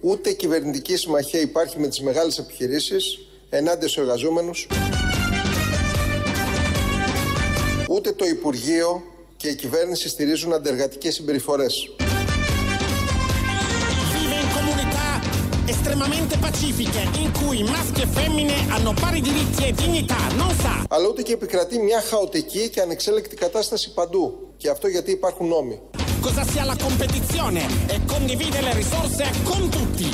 Ούτε κυβερνητική συμμαχία υπάρχει με τις μεγάλες επιχειρήσεις ενάντια στους εργαζόμενους. Ούτε το Υπουργείο και η κυβέρνηση στηρίζουν αντεργατικές συμπεριφορές. estremamente pacifiche in cui maschi e femmine hanno pari diritti e dignità, non sa. Αλλά ούτε και επικρατεί μια χαοτική και ανεξέλεκτη κατάσταση παντού. Και αυτό γιατί υπάρχουν νόμοι. Cosa sia la competizione e condivide le risorse con tutti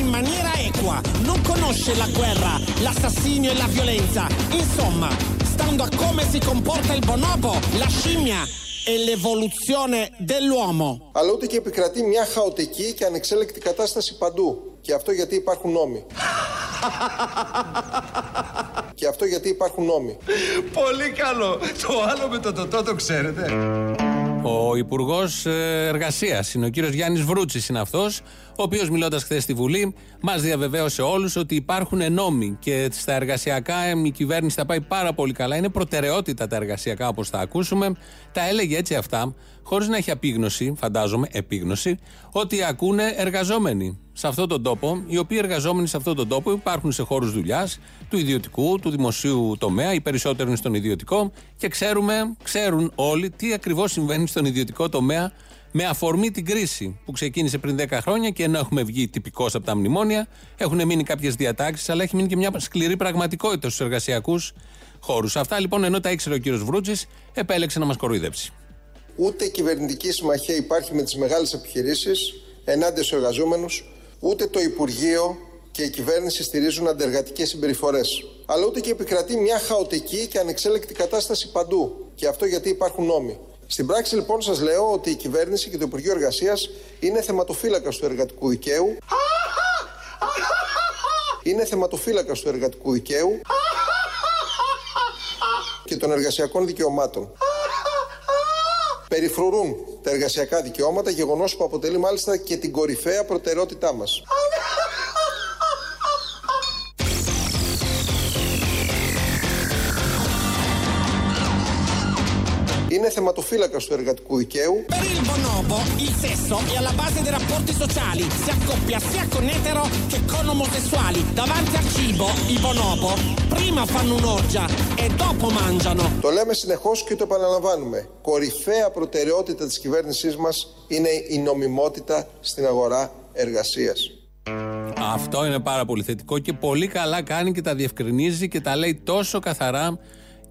in maniera equa, non conosce la guerra, l'assassinio e la violenza. Insomma, stando a come si comporta il bonobo, la scimmia e l'evoluzione dell'uomo. Αλλά ούτε και επικρατεί μια χαοτική και ανεξέλεκτη κατάσταση παντού. Και αυτό γιατί υπάρχουν νόμοι. και αυτό γιατί υπάρχουν νόμοι. Πολύ καλό. Το άλλο με το τοτό το ξέρετε. Ο Υπουργός ε, Εργασίας είναι ο κύριος Γιάννης Βρούτσης, είναι αυτός, ο οποίος μιλώντας χθες στη Βουλή, μας διαβεβαίωσε όλους ότι υπάρχουν νόμοι και στα εργασιακά η κυβέρνηση θα πάει πάρα πολύ καλά. Είναι προτεραιότητα τα εργασιακά, όπως θα ακούσουμε. Τα έλεγε έτσι αυτά, χωρίς να έχει απίγνωση, φαντάζομαι, επίγνωση, ότι ακούνε εργαζόμενοι σε αυτόν τον τόπο, οι οποίοι εργαζόμενοι σε αυτόν τον τόπο υπάρχουν σε χώρους δουλειάς, του ιδιωτικού, του δημοσίου τομέα, οι περισσότεροι είναι στον ιδιωτικό και ξέρουμε, ξέρουν όλοι τι ακριβώς συμβαίνει στον ιδιωτικό τομέα με αφορμή την κρίση που ξεκίνησε πριν 10 χρόνια και ενώ έχουμε βγει τυπικώ από τα μνημόνια, έχουν μείνει κάποιες διατάξεις, αλλά έχει μείνει και μια σκληρή πραγματικότητα στους εργασιακούς χώρους. Αυτά λοιπόν, ενώ τα ήξερε ο κύριος Βρούτζης, επέλεξε να μας κοροϊδέψει. Ούτε κυβερνητική συμμαχία υπάρχει με τις μεγάλες επιχειρήσεις ενάντια στους εργαζόμενους, ούτε το Υπουργείο και η κυβέρνηση στηρίζουν αντεργατικές συμπεριφορές. Αλλά ούτε και επικρατεί μια χαοτική και ανεξέλεκτη κατάσταση παντού. Και αυτό γιατί υπάρχουν νόμοι. Στην πράξη λοιπόν σας λέω ότι η κυβέρνηση και το Υπουργείο Εργασίας είναι θεματοφύλακας του εργατικού δικαίου. Είναι θεματοφύλακας του εργατικού δικαίου και των εργασιακών δικαιωμάτων. Περιφρουρούν τα εργασιακά δικαιώματα, γεγονός που αποτελεί μάλιστα και την κορυφαία προτεραιότητά μας. Θεματοφύλακας του εργατικού δικαίου. Per il bonobo, il sesso è alla base dei rapporti sociali. Si accoppia sia con etero che con omosessuali. Davanti al cibo, i bonobo prima fanno un'orgia e dopo mangiano. Το λέμε συνεχώς και το επαναλαμβάνουμε. Κορυφαία προτεραιότητα της κυβέρνησής μας είναι η νομιμότητα στην αγορά εργασίας. Αυτό είναι πάρα πολύ θετικό και πολύ καλά κάνει και τα διευκρινίζει και τα λέει τόσο καθαρά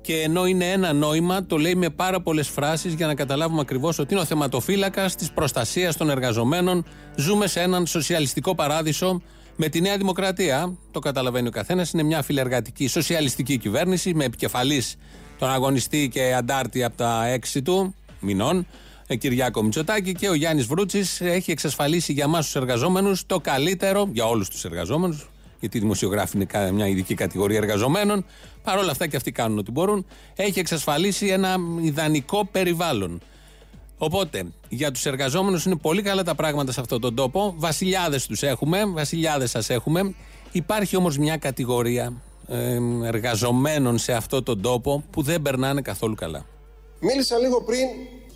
και ενώ είναι ένα νόημα, το λέει με πάρα πολλές φράσεις για να καταλάβουμε ακριβώς ότι είναι ο θεματοφύλακας της προστασίας των εργαζομένων. Ζούμε σε έναν σοσιαλιστικό παράδεισο με τη Νέα Δημοκρατία. Το καταλαβαίνει ο καθένας. Είναι μια φιλεργατική σοσιαλιστική κυβέρνηση με επικεφαλής τον αγωνιστή και αντάρτη από τα έξι του μηνών. Ε, Κυριάκο Μητσοτάκη και ο Γιάννης Βρούτσης έχει εξασφαλίσει για εμά τους εργαζόμενους το καλύτερο, για όλους τους εργαζόμενους, γιατί οι δημοσιογράφοι είναι μια ειδική κατηγορία εργαζομένων. Παρ' όλα αυτά και αυτοί κάνουν ό,τι μπορούν. Έχει εξασφαλίσει ένα ιδανικό περιβάλλον. Οπότε, για τους εργαζόμενους είναι πολύ καλά τα πράγματα σε αυτόν τον τόπο. Βασιλιάδες τους έχουμε, βασιλιάδες σας έχουμε. Υπάρχει όμως μια κατηγορία ε, εργαζομένων σε αυτόν τον τόπο που δεν περνάνε καθόλου καλά. Μίλησα λίγο πριν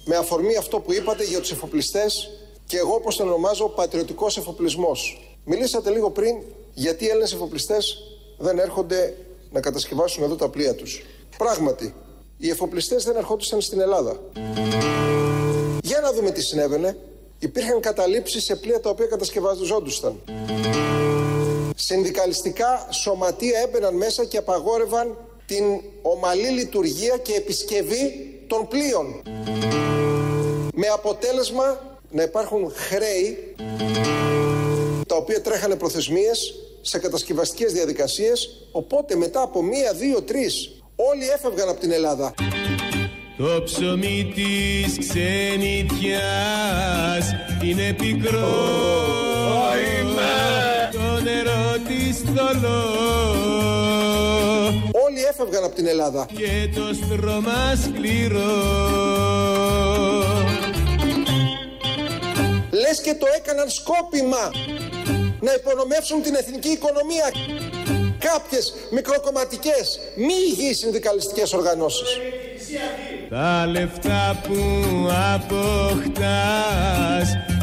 με αφορμή αυτό που είπατε για τους εφοπλιστές και εγώ όπως τον ονομάζω πατριωτικός εφοπλισμός. Μιλήσατε λίγο πριν γιατί οι Έλληνες εφοπλιστές δεν έρχονται να κατασκευάσουν εδώ τα πλοία τους. Πράγματι, οι εφοπλιστές δεν ερχόντουσαν στην Ελλάδα. Για να δούμε τι συνέβαινε. Υπήρχαν καταλήψεις σε πλοία τα οποία κατασκευαζόντουσαν. Συνδικαλιστικά σωματεία έμπαιναν μέσα και απαγόρευαν την ομαλή λειτουργία και επισκευή των πλοίων. Με αποτέλεσμα να υπάρχουν χρέη τα οποία τρέχανε προθεσμίες σε κατασκευαστικές διαδικασίες οπότε μετά από μία, δύο, τρεις όλοι έφευγαν από την Ελλάδα. Το ψωμί της ξενιτιάς είναι πικρό. Το νερό της θολό Όλοι έφευγαν από την Ελλάδα. Και το στρώμα σκληρό. Λες και το έκαναν σκόπιμα να υπονομεύσουν την εθνική οικονομία κάποιες μικροκομματικές μη υγιείς συνδικαλιστικές οργανώσεις. Τα λεφτά που αποκτάς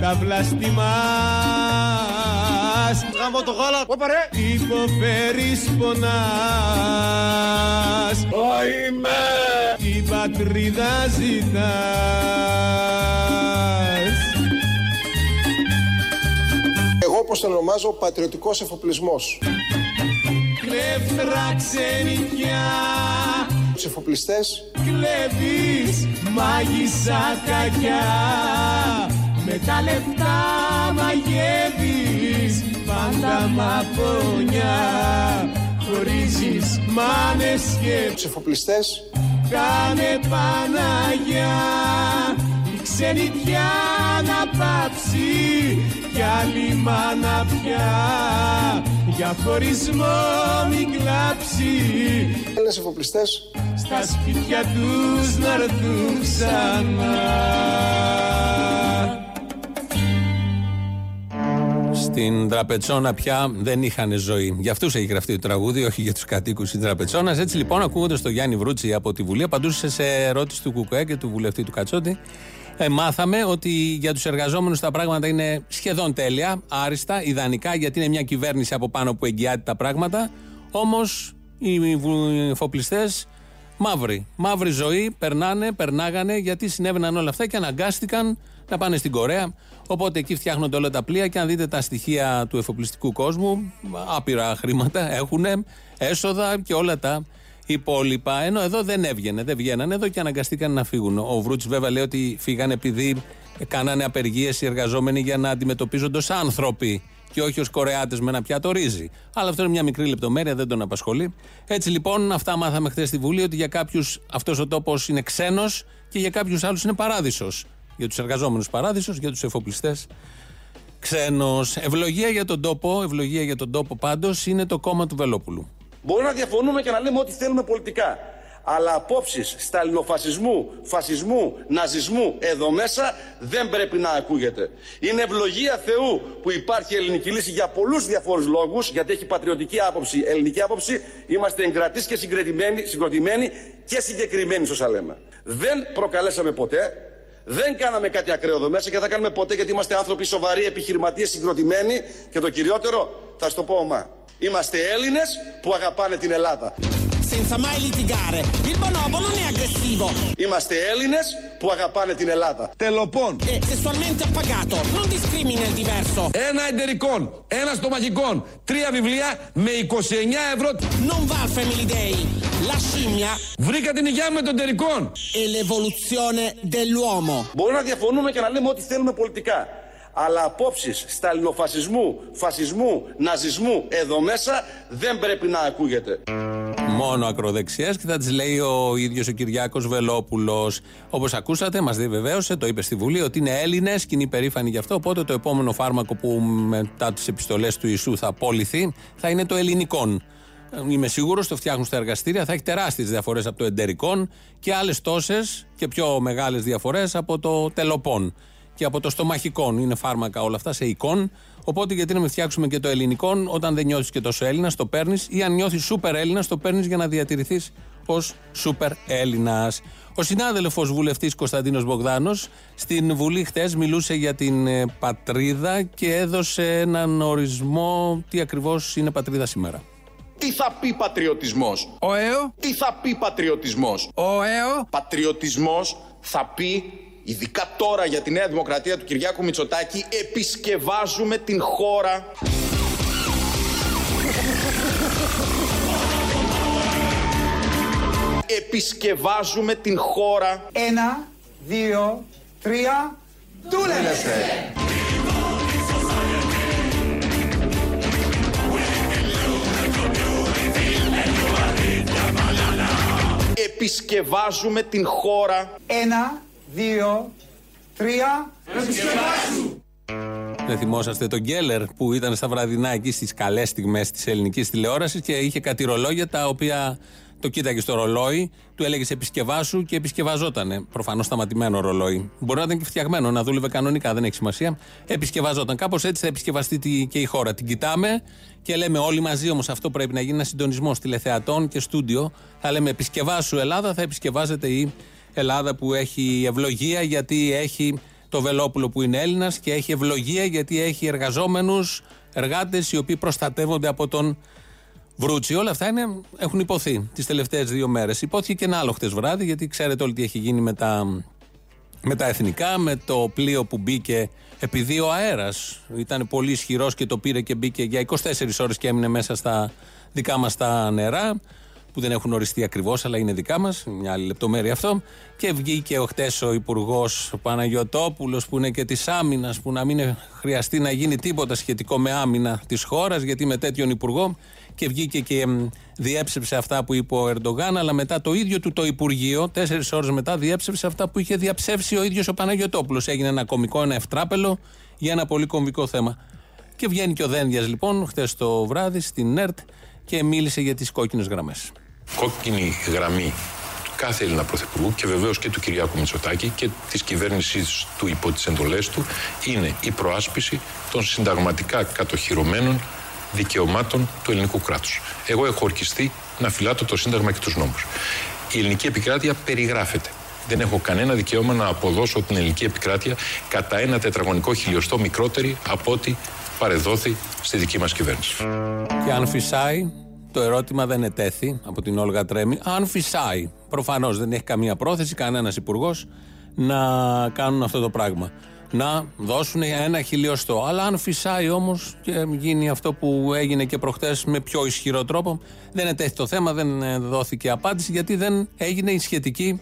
τα βλαστημάς. Γάμο το γάλα, όπαρε Υποφέρεις πονάς. Είμαι. Την πατρίδα ζητάς όπως τον ονομάζω πατριωτικός εφοπλισμός. Κλέφτρα ξενικιά Τους εφοπλιστές. Κλέβεις μάγισσα κακιά. Με τα λεφτά μαγεύεις Πάντα μαπονιά Χωρίζεις μάνες και τους εφοπλιστές. Κάνε Παναγιά η ξενιτιά να πάψει κι άλλη μάνα πια για χωρισμό μην κλάψει Έλληνες εφοπλιστές στα σπίτια τους να έρθουν ξανά Στην Τραπετσόνα πια δεν είχαν ζωή. Για αυτούς έχει γραφτεί το τραγούδι, όχι για τους κατοίκους της Τραπετσόνας. Έτσι λοιπόν, ακούγοντας το Γιάννη Βρούτσι από τη Βουλή, απαντούσε σε ερώτηση του Κουκουέ και του βουλευτή του Κατσότη. Ε, μάθαμε ότι για τους εργαζόμενους τα πράγματα είναι σχεδόν τέλεια, άριστα, ιδανικά, γιατί είναι μια κυβέρνηση από πάνω που εγγυάται τα πράγματα. Όμως οι εφοπλιστέ μαύροι. Μαύρη ζωή, περνάνε, περνάγανε, γιατί συνέβαιναν όλα αυτά και αναγκάστηκαν να πάνε στην Κορέα. Οπότε εκεί φτιάχνονται όλα τα πλοία και αν δείτε τα στοιχεία του εφοπλιστικού κόσμου, άπειρα χρήματα έχουν, έσοδα και όλα τα υπόλοιπα. Ενώ εδώ δεν έβγαινε, δεν βγαίνανε εδώ και αναγκαστήκαν να φύγουν. Ο Βρούτση βέβαια λέει ότι φύγανε επειδή κάνανε απεργίες οι εργαζόμενοι για να αντιμετωπίζονται ως άνθρωποι και όχι ως Κορεάτες με ένα πιάτο ρύζι. Αλλά αυτό είναι μια μικρή λεπτομέρεια, δεν τον απασχολεί. Έτσι λοιπόν, αυτά μάθαμε χθες στη Βουλή ότι για κάποιους αυτός ο τόπος είναι ξένος και για κάποιους άλλους είναι παράδεισος. Για τους εργαζόμενους παράδεισος, για τους εφοπλιστές ξένος. Ευλογία για τον τόπο, ευλογία για τον τόπο πάντως είναι το κόμμα του Βελόπουλου. Μπορεί να διαφωνούμε και να λέμε ό,τι θέλουμε πολιτικά. Αλλά απόψεις σταλινοφασισμού, φασισμού, ναζισμού εδώ μέσα δεν πρέπει να ακούγεται. Είναι ευλογία Θεού που υπάρχει ελληνική λύση για πολλούς διαφόρους λόγους, γιατί έχει πατριωτική άποψη, ελληνική άποψη. Είμαστε εγκρατείς και συγκροτημένοι, συγκροτημένοι και συγκεκριμένοι, όσα λέμε. Δεν προκαλέσαμε ποτέ, δεν κάναμε κάτι ακραίο εδώ μέσα και δεν θα κάνουμε ποτέ γιατί είμαστε άνθρωποι σοβαροί, επιχειρηματίες, συγκροτημένοι και το κυριότερο, θα σου το πω ομά. Είμαστε Έλληνες που αγαπάνε την Ελλάδα. senza mai litigare. Il bonobo non è aggressivo, Είμαστε Έλληνες που αγαπάνε την Ελλάδα. Τελοπών. è sessualmente appagato, non discrimina il diverso. Ένα εντερικών, ένα στομαχικών, τρία βιβλία με 29 ευρώ. Non va al Family Day. La scimmia Βρήκα την υγειά με των εταιρικών. è l'evoluzione dell'uomo. Μπορεί να διαφωνούμε και να λέμε ό,τι θέλουμε πολιτικά. Αλλά απόψεις σταλινοφασισμού, φασισμού, ναζισμού εδώ μέσα δεν πρέπει να ακούγεται. Μόνο ακροδεξιές και θα τις λέει ο ίδιος ο Κυριάκος Βελόπουλος. Όπως ακούσατε, μας διαβεβαίωσε, το είπε στη Βουλή, ότι είναι Έλληνες και είναι υπερήφανοι γι' αυτό. Οπότε το επόμενο φάρμακο που μετά τις επιστολές του Ιησού θα απόλυθει θα είναι το ελληνικόν. Είμαι σίγουρος το φτιάχνουν στα εργαστήρια. Θα έχει τεράστιες διαφορές από το εντερικόν και άλλες τόσες και πιο μεγάλες διαφορές από το τελοπών και από το στομαχικόν. Είναι φάρμακα όλα αυτά σε εικόν. Οπότε γιατί να μην φτιάξουμε και το ελληνικό, όταν δεν νιώθεις και τόσο Έλληνας, το παίρνεις, ή αν νιώθεις σούπερ Έλληνας, το παίρνεις για να διατηρηθείς ως σούπερ Έλληνας. Ο συνάδελφος βουλευτής Κωνσταντίνος Μπογδάνος στην Βουλή χτες μιλούσε για την ε, πατρίδα και έδωσε έναν ορισμό τι ακριβώς είναι πατρίδα σήμερα. Τι θα πει πατριωτισμός; Ο ΕΟ, Τι θα πει πατριωτισμός; ο ΕΟ, Πατριωτισμός θα πει, ειδικά τώρα για τη Νέα Δημοκρατία του Κυριάκου Μητσοτάκη, επισκευάζουμε την χώρα. Επισκευάζουμε την χώρα. ένα, δύο, τρία, δούλευε. Επισκευάζουμε την χώρα. Ένα, δύο, τρία, Δεν θυμόσαστε τον Γκέλερ που ήταν στα βραδινά εκεί στις καλές στιγμές της ελληνικής τηλεόρασης και είχε κάτι ρολόγια τα οποία Το κοίταγε στο ρολόι, του έλεγε επισκευάσου και επισκευαζότανε. Προφανώς σταματημένο ρολόι. Μπορεί να ήταν και φτιαγμένο, να δούλευε κανονικά, δεν έχει σημασία. Επισκευαζόταν. Κάπως έτσι θα επισκευαστεί και η χώρα. Την κοιτάμε και λέμε όλοι μαζί όμως αυτό πρέπει να γίνει ένα συντονισμό τηλεθεατών και στούντιο. Θα λέμε επισκευάσου Ελλάδα, θα επισκευάζεται η Ελλάδα που έχει ευλογία γιατί έχει το Βελόπουλο που είναι Έλληνας και έχει ευλογία γιατί έχει εργαζόμενους εργάτες οι οποίοι προστατεύονται από τον Βρούτσι. Όλα αυτά είναι, έχουν υποθεί τις τελευταίες δύο μέρες. Υπόθηκε και ένα άλλο χτες βράδυ, γιατί ξέρετε όλοι τι έχει γίνει με τα, με τα εθνικά, με το πλοίο που μπήκε επειδή ο αέρας ήταν πολύ ισχυρός και το πήρε και μπήκε για 24 ώρες και έμεινε μέσα στα δικά μας τα νερά που δεν έχουν οριστεί ακριβώς, αλλά είναι δικά μας. Μια άλλη λεπτομέρεια αυτό. Και βγήκε ο χτες ο Υπουργός Παναγιοτόπουλος, που είναι και της άμυνας, που να μην χρειαστεί να γίνει τίποτα σχετικό με άμυνα της χώρας, γιατί με τέτοιον Υπουργό. Και βγήκε και διέψευσε αυτά που είπε ο Ερντογάν, αλλά μετά το ίδιο του το Υπουργείο, τέσσερις ώρες μετά, διέψευσε αυτά που είχε διαψεύσει ο ίδιος ο Παναγιοτόπουλος. Έγινε ένα κομικό, ένα ευτράπελο για ένα πολύ κομβικό θέμα. Και βγαίνει και ο Δένδιας λοιπόν, χτες το βράδυ στην ΕΡΤ και μίλησε για τις κόκκινες γραμμές κόκκινη γραμμή κάθε Έλληνα Πρωθυπουργού και βεβαίως και του Κυριάκου Μητσοτάκη και της κυβέρνησή του υπό τις εντολές του είναι η προάσπιση των συνταγματικά κατοχυρωμένων δικαιωμάτων του ελληνικού κράτους. Εγώ έχω ορκιστεί να φυλάτω το Σύνταγμα και τους νόμους. Η ελληνική επικράτεια περιγράφεται. Δεν έχω κανένα δικαίωμα να αποδώσω την ελληνική επικράτεια κατά ένα τετραγωνικό χιλιοστό μικρότερη από ό,τι παρεδόθη στη δική μας κυβέρνηση. Και αν φυσάει, το ερώτημα δεν ετέθη από την Όλγα Τρέμι. Αν φυσάει, προφανώς δεν έχει καμία πρόθεση κανένας υπουργός να κάνουν αυτό το πράγμα. Να δώσουν ένα χιλιοστό. Αλλά αν φυσάει όμως και γίνει αυτό που έγινε και προχτές με πιο ισχυρό τρόπο, δεν ετέθη το θέμα, δεν δόθηκε απάντηση γιατί δεν έγινε η σχετική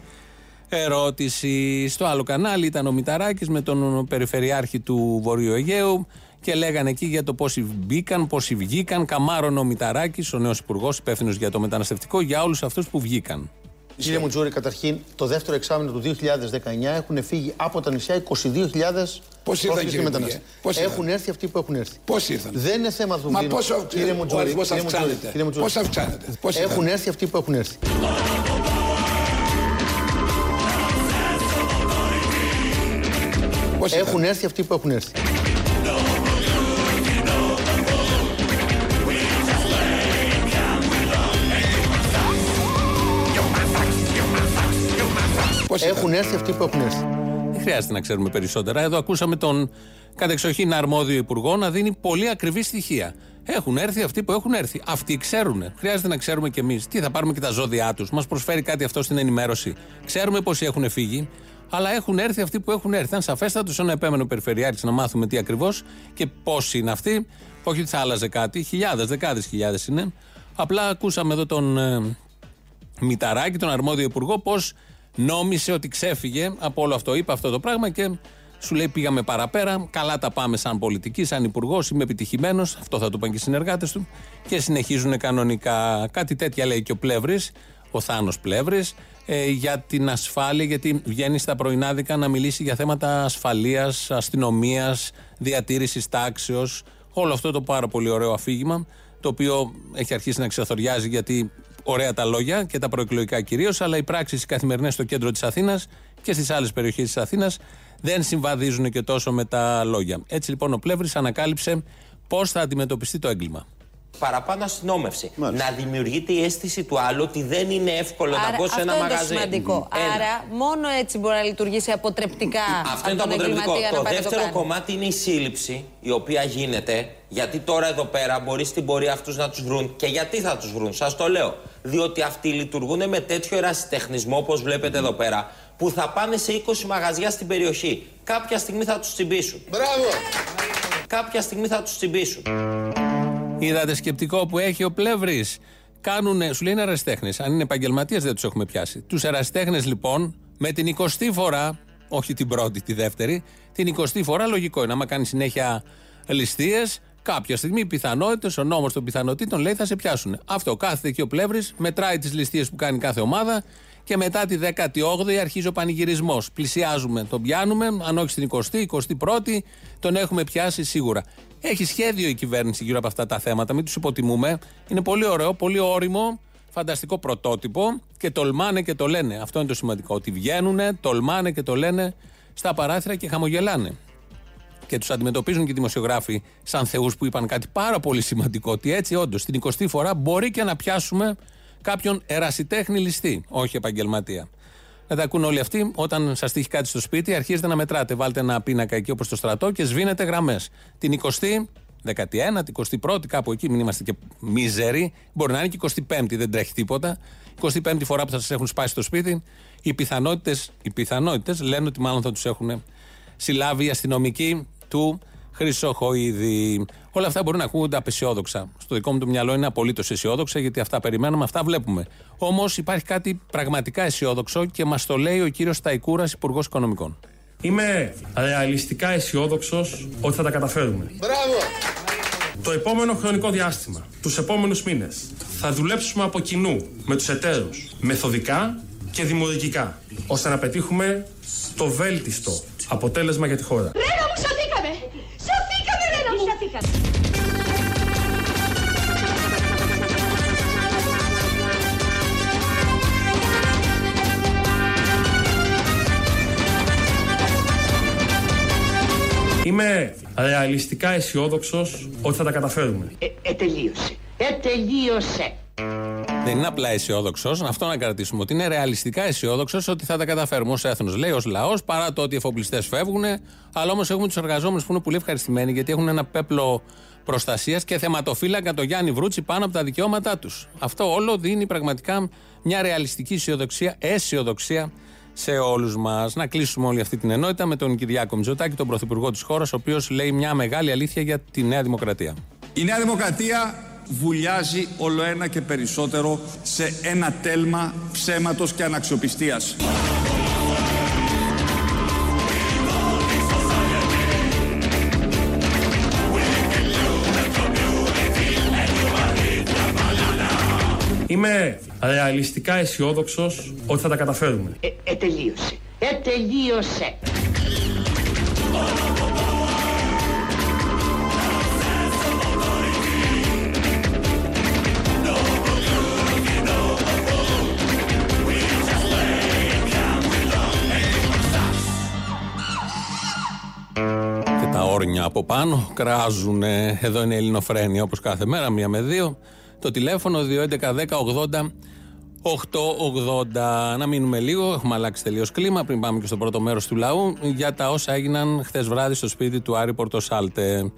ερώτηση. Στο άλλο κανάλι ήταν ο Μηταράκης με τον Περιφερειάρχη του Βορείου Αιγαίου και λέγανε εκεί για το πόσοι μπήκαν, πόσοι βγήκαν. Καμάρων ο Μηταράκης, ο νέος υπουργός υπεύθυνος για το μεταναστευτικό, για όλους αυτούς που βγήκαν. Κύριε Μουτζούρη, καταρχήν το δεύτερο εξάμεινο του 2019 έχουν φύγει από τα νησιά 22.000 Πώς ήρθαν κύριε μετανάστες. Έχουν έρθει αυτοί που έχουν έρθει. Πώς ήρθαν; Δεν είναι θέμα του Μα πόσο κύριε Μουτζούρη, ο αριθμό αυξάνεται; Πώς αυξάνεται; Πώς έχουν έρθει αυτοί που έχουν έρθει. Έχουν έρθει αυτοί που έχουν έρθει. Έχουν έρθει αυτοί που έχουν έρθει. Δεν χρειάζεται να ξέρουμε περισσότερα. Εδώ ακούσαμε τον κατεξοχήν αρμόδιο υπουργό να δίνει πολύ ακριβή στοιχεία. Έχουν έρθει αυτοί που έχουν έρθει. Αυτοί ξέρουν. Χρειάζεται να ξέρουμε κι εμείς. Τι θα πάρουμε και τα ζώδιά τους. Μας προσφέρει κάτι αυτό στην ενημέρωση. Ξέρουμε πόσοι έχουν φύγει. Αλλά έχουν έρθει αυτοί που έχουν έρθει. Ήταν σαφέστατος ένα επέμενο περιφερειάρχη να μάθουμε τι ακριβώς και πόσοι είναι αυτοί. Όχι ότι θα άλλαζε κάτι. Χιλιάδες, δεκάδες χιλιάδες είναι. Απλά ακούσαμε εδώ τον ε, Μηταράκη, τον αρμόδιο υπουργό, πώς νόμισε ότι ξέφυγε από όλο αυτό. Είπε αυτό το πράγμα και σου λέει πήγαμε παραπέρα. Καλά τα πάμε σαν πολιτική, σαν υπουργός. Είμαι επιτυχημένος. Αυτό θα το πάνε και οι συνεργάτες του. Και συνεχίζουν κανονικά. Κάτι τέτοια λέει και ο Πλεύρης, ο Θάνος Πλεύρης, ε, για την ασφάλεια. Γιατί βγαίνει στα πρωινάδικα να μιλήσει για θέματα ασφαλείας, αστυνομίας, διατήρησης τάξεως. Όλο αυτό το πάρα πολύ ωραίο αφήγημα. Το οποίο έχει αρχίσει να ξεθοριάζει γιατί ωραία τα λόγια και τα προεκλογικά κυρίως, αλλά οι πράξεις καθημερινές στο κέντρο της Αθήνας και στις άλλες περιοχές της Αθήνας δεν συμβαδίζουν και τόσο με τα λόγια. Έτσι λοιπόν ο Πλεύρης ανακάλυψε πώς θα αντιμετωπιστεί το έγκλημα παραπάνω αστυνόμευση. Να δημιουργείται η αίσθηση του άλλου ότι δεν είναι εύκολο Άρα, να μπω σε ένα μαγαζί. Αυτό είναι σημαντικό. Άρα, μόνο έτσι μπορεί να λειτουργήσει αποτρεπτικά. Αυτό είναι το αποτρεπτικό. Το δεύτερο το κομμάτι είναι η σύλληψη, η οποία γίνεται. Γιατί τώρα εδώ πέρα μπορεί στην πορεία αυτούς να τους βρουν. Και γιατί θα τους βρουν, σας το λέω. Διότι αυτοί λειτουργούν με τέτοιο ερασιτεχνισμό, όπως βλέπετε εδώ πέρα, που θα πάνε σε 20 μαγαζιά στην περιοχή. Κάποια στιγμή θα τους τσιμπήσουν. Μπράβο! Κάποια στιγμή θα τους τσιμπήσουν. Είδατε σκεπτικό που έχει ο Πλεύρη. Κάνουνε, σου λέει είναι ερασιτέχνες. Αν είναι επαγγελματίες δεν τους έχουμε πιάσει. Τους ερασιτέχνες λοιπόν με την 20η φορά, όχι την πρώτη, τη δεύτερη, την 20η φορά λογικό είναι. Άμα κάνει συνέχεια ληστείες, κάποια στιγμή οι πιθανότητες, ο νόμος των πιθανότητων λέει θα σε πιάσουν. Αυτό κάθεται εκεί ο Πλεύρης, μετράει τις ληστείες που κάνει κάθε ομάδα και μετά τη 18η αρχίζει ο πανηγυρισμός. Πλησιάζουμε, τον πιάνουμε, αν όχι στην 20η, 21η, τον έχουμε πιάσει σίγουρα. Έχει σχέδιο η κυβέρνηση γύρω από αυτά τα θέματα, μην τους υποτιμούμε. Είναι πολύ ωραίο, πολύ όριμο. φανταστικό πρωτότυπο και τολμάνε και το λένε. Αυτό είναι το σημαντικό. Ότι βγαίνουν, τολμάνε και το λένε στα παράθυρα και χαμογελάνε. Και τους αντιμετωπίζουν και οι δημοσιογράφοι σαν θεούς που είπαν κάτι πάρα πολύ σημαντικό. Ότι έτσι, όντως, την 20η φορά μπορεί και να πιάσουμε κάποιον ερασιτέχνη ληστή, όχι επαγγελματία. Να τα ακούν όλοι αυτοί. Όταν σας τύχει κάτι στο σπίτι, αρχίζετε να μετράτε. Βάλτε ένα πίνακα εκεί όπως το στρατό και σβήνετε γραμμές. Την 20η, 19, την 21η, κάπου εκεί, μην είμαστε και μίζεροι. Μπορεί να είναι και 25η, δεν τρέχει τίποτα. 25η φορά που θα σας έχουν σπάσει στο σπίτι, οι πιθανότητες οι πιθανότητες λένε ότι μάλλον θα τους έχουν συλλάβει οι αστυνομικοί του Χρυσοχοίδη. Όλα αυτά μπορεί να ακούγονται απεσιόδοξα. Στο δικό μου το μυαλό είναι απολύτως αισιόδοξα, γιατί αυτά περιμένουμε, αυτά βλέπουμε. Όμως υπάρχει κάτι πραγματικά αισιόδοξο και μας το λέει ο κύριος Ταϊκούρα, Υπουργός Οικονομικών. Είμαι ρεαλιστικά αισιόδοξος ότι θα τα καταφέρουμε. Μπράβο! Το επόμενο χρονικό διάστημα, τους επόμενους μήνες, θα δουλέψουμε από κοινού με τους εταίρους μεθοδικά και δημιουργικά, ώστε να πετύχουμε το βέλτιστο αποτέλεσμα για τη χώρα. Ρένα μου, σωθήκαμε! Σωθήκαμε, Ρένα μου! Σωθήκαμε. Είμαι ρεαλιστικά αισιόδοξος ότι θα τα καταφέρουμε. Ε, ε, τελείωσε. Ε, τελείωσε. Δεν είναι απλά αισιόδοξος, αυτό να κρατήσουμε. Ότι είναι ρεαλιστικά αισιόδοξος ότι θα τα καταφέρουμε ως έθνος. Λέει ως λαός, παρά το ότι οι εφοπλιστές φεύγουν, αλλά όμως έχουμε τους εργαζόμενους που είναι πολύ ευχαριστημένοι γιατί έχουν ένα πέπλο προστασίας και θεματοφύλακα το Γιάννη Βρούτσι πάνω από τα δικαιώματά τους. Αυτό όλο δίνει πραγματικά μια ρεαλιστική αισιοδοξία, αισιοδοξία σε όλους μας. Να κλείσουμε όλη αυτή την ενότητα με τον Κυριάκο Μητσοτάκη, τον Πρωθυπουργό της χώρας, ο οποίος λέει μια μεγάλη αλήθεια για τη Νέα Δημοκρατία. Η Νέα Δημοκρατία βουλιάζει όλο ένα και περισσότερο σε ένα τέλμα ψέματος και αναξιοπιστίας. Είμαι ρεαλιστικά αισιόδοξος ότι θα τα καταφέρουμε. Ε, ε, τελείωσε. Ε, τελείωσε. Από πάνω κράζουν. Εδώ είναι η Ελληνοφρένεια όπως κάθε μέρα, μία με δύο. Το τηλέφωνο 211-10-80. 880. Να μείνουμε λίγο. Έχουμε αλλάξει τελείως κλίμα πριν πάμε και στο πρώτο μέρος του λαού για τα όσα έγιναν χθες βράδυ στο σπίτι του Άρη Πορτοσάλτε.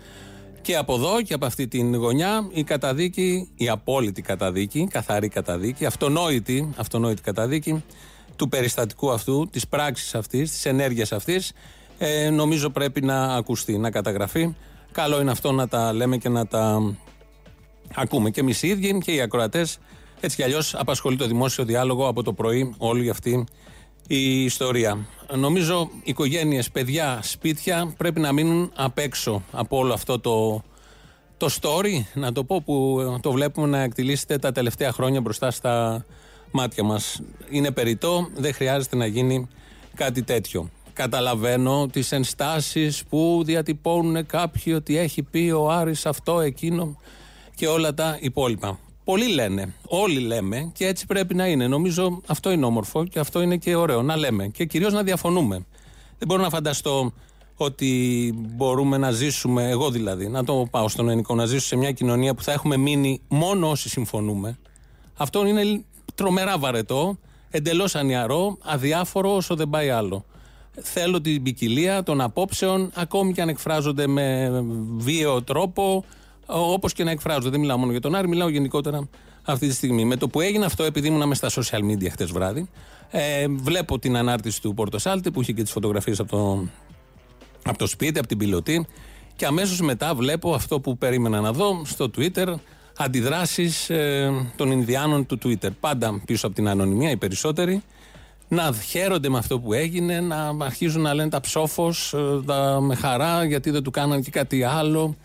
Και από εδώ και από αυτή την γωνιά η καταδίκη, η απόλυτη καταδίκη, καθαρή καταδίκη, αυτονόητη, αυτονόητη καταδίκη του περιστατικού αυτού, της πράξης αυτής, της ενέργειας αυτής, ε, νομίζω πρέπει να ακουστεί, να καταγραφεί. Καλό είναι αυτό να τα λέμε και να τα ακούμε και εμείς οι ίδιοι και οι ακροατές. Έτσι κι αλλιώς απασχολεί το δημόσιο διάλογο από το πρωί όλη αυτή η ιστορία. Νομίζω οικογένειες, παιδιά, σπίτια πρέπει να μείνουν απ' έξω από όλο αυτό το, το story, να το πω, που το βλέπουμε να εκτιλήσεται τα τελευταία χρόνια μπροστά στα μάτια μας. Είναι περιττό, δεν χρειάζεται να γίνει κάτι τέτοιο. Καταλαβαίνω τις ενστάσεις που διατυπώνουν κάποιοι ότι έχει πει ο Άρης αυτό, εκείνο και όλα τα υπόλοιπα. Πολλοί λένε, όλοι λέμε και έτσι πρέπει να είναι. Νομίζω αυτό είναι όμορφο και αυτό είναι και ωραίο να λέμε και κυρίως να διαφωνούμε. Δεν μπορώ να φανταστώ ότι μπορούμε να ζήσουμε, εγώ δηλαδή, να το πάω στον ελληνικό, να ζήσω σε μια κοινωνία που θα έχουμε μείνει μόνο όσοι συμφωνούμε. Αυτό είναι τρομερά βαρετό, εντελώς ανιαρό, αδιάφορο όσο δεν πάει άλλο. Θέλω την ποικιλία των απόψεων, ακόμη και αν εκφράζονται με βίαιο τρόπο, όπως και να εκφράζονται. Δεν μιλάω μόνο για τον Άρη, μιλάω γενικότερα αυτή τη στιγμή. Με το που έγινε αυτό, επειδή ήμουν μέσα στα social media χτες βράδυ, ε, βλέπω την ανάρτηση του Πορτοσάλτη που είχε και τις φωτογραφίες από το, από το σπίτι, από την πιλωτή. Και αμέσως μετά βλέπω αυτό που περίμενα να δω στο Twitter, αντιδράσεις ε, των Ινδιάνων του Twitter. Πάντα πίσω από την ανωνυμία, οι περισσότεροι να χαίρονται με αυτό που έγινε, να αρχίζουν να λένε τα ψόφος, με χαρά, γιατί δεν του κάναν και κάτι άλλο.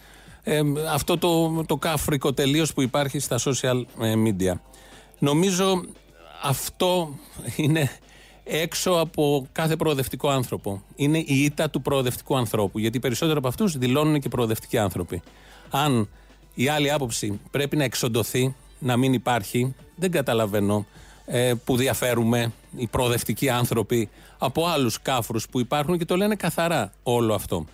Ε, αυτό το, το κάφρικο τελείως που υπάρχει στα social media. Νομίζω αυτό είναι έξω από κάθε προοδευτικό άνθρωπο. Είναι η ήττα του προοδευτικού ανθρώπου. Γιατί περισσότερο από αυτούς δηλώνουν και προοδευτικοί άνθρωποι. Αν η άλλη άποψη πρέπει να εξοντωθεί, να μην υπάρχει. Δεν καταλαβαίνω ε, που διαφέρουμε οι προοδευτικοί άνθρωποι από άλλους κάφρους που υπάρχουν και το λένε καθαρά όλο αυτό.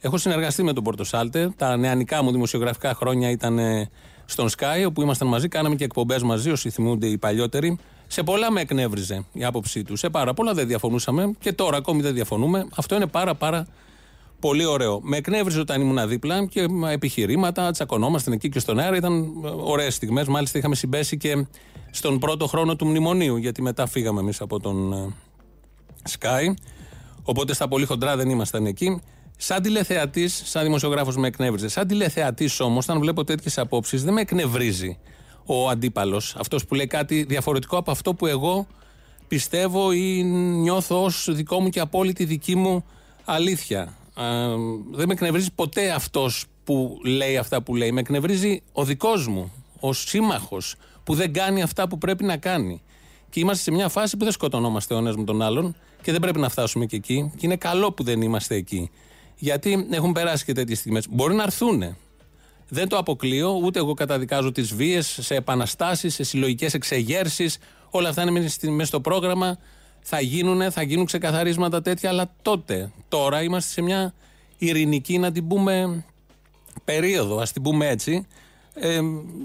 Έχω συνεργαστεί με τον Πορτοσάλτε. Τα νεανικά μου δημοσιογραφικά χρόνια ήταν ε, στον Sky, όπου ήμασταν μαζί, κάναμε και εκπομπές μαζί, όσοι θυμούνται οι παλιότεροι. Σε πολλά με εκνεύριζε η άποψή του. Σε πάρα πολλά δεν διαφωνούσαμε και τώρα ακόμη δεν διαφωνούμε. Αυτό είναι πάρα πάρα πολύ ωραίο. Με εκνεύριζε όταν ήμουν δίπλα και επιχειρήματα, τσακωνόμασταν εκεί και στον αέρα. Ήταν ωραίες στιγμές. Μάλιστα είχαμε συμπέσει και στον πρώτο χρόνο του μνημονίου, γιατί μετά φύγαμε εμείς από τον ε, Sky. Οπότε στα πολύ χοντρά δεν ήμασταν εκεί. Σαν τηλεθεατής, σαν δημοσιογράφος με εκνεύριζε. Σαν τηλεθεατής όμως, όταν βλέπω τέτοιες απόψεις, δεν με εκνευρίζει ο αντίπαλος. Αυτός που λέει κάτι διαφορετικό από αυτό που εγώ πιστεύω ή νιώθω ως δικό μου και απόλυτη δική μου αλήθεια. Δεν με εκνευρίζει ποτέ αυτός που λέει αυτά που λέει. Με εκνευρίζει ο δικός μου, ο σύμμαχος, που δεν κάνει αυτά που πρέπει να κάνει. Και είμαστε σε μια φάση που δεν σκοτωνόμαστε ο ένας με τον άλλον και δεν πρέπει να φτάσουμε και εκεί. Και είναι καλό που δεν είμαστε εκεί. Γιατί έχουν περάσει και τέτοιες στιγμές. Μπορεί να έρθουν. Δεν το αποκλείω, ούτε εγώ καταδικάζω τις βίες σε επαναστάσεις, σε συλλογικές εξεγέρσεις. Όλα αυτά είναι μέσα στο πρόγραμμα. Θα γίνουν, θα γίνουν ξεκαθαρίσματα τέτοια, αλλά τότε, τώρα είμαστε σε μια ειρηνική, να την πούμε, περίοδο, ας την πούμε έτσι. Ε,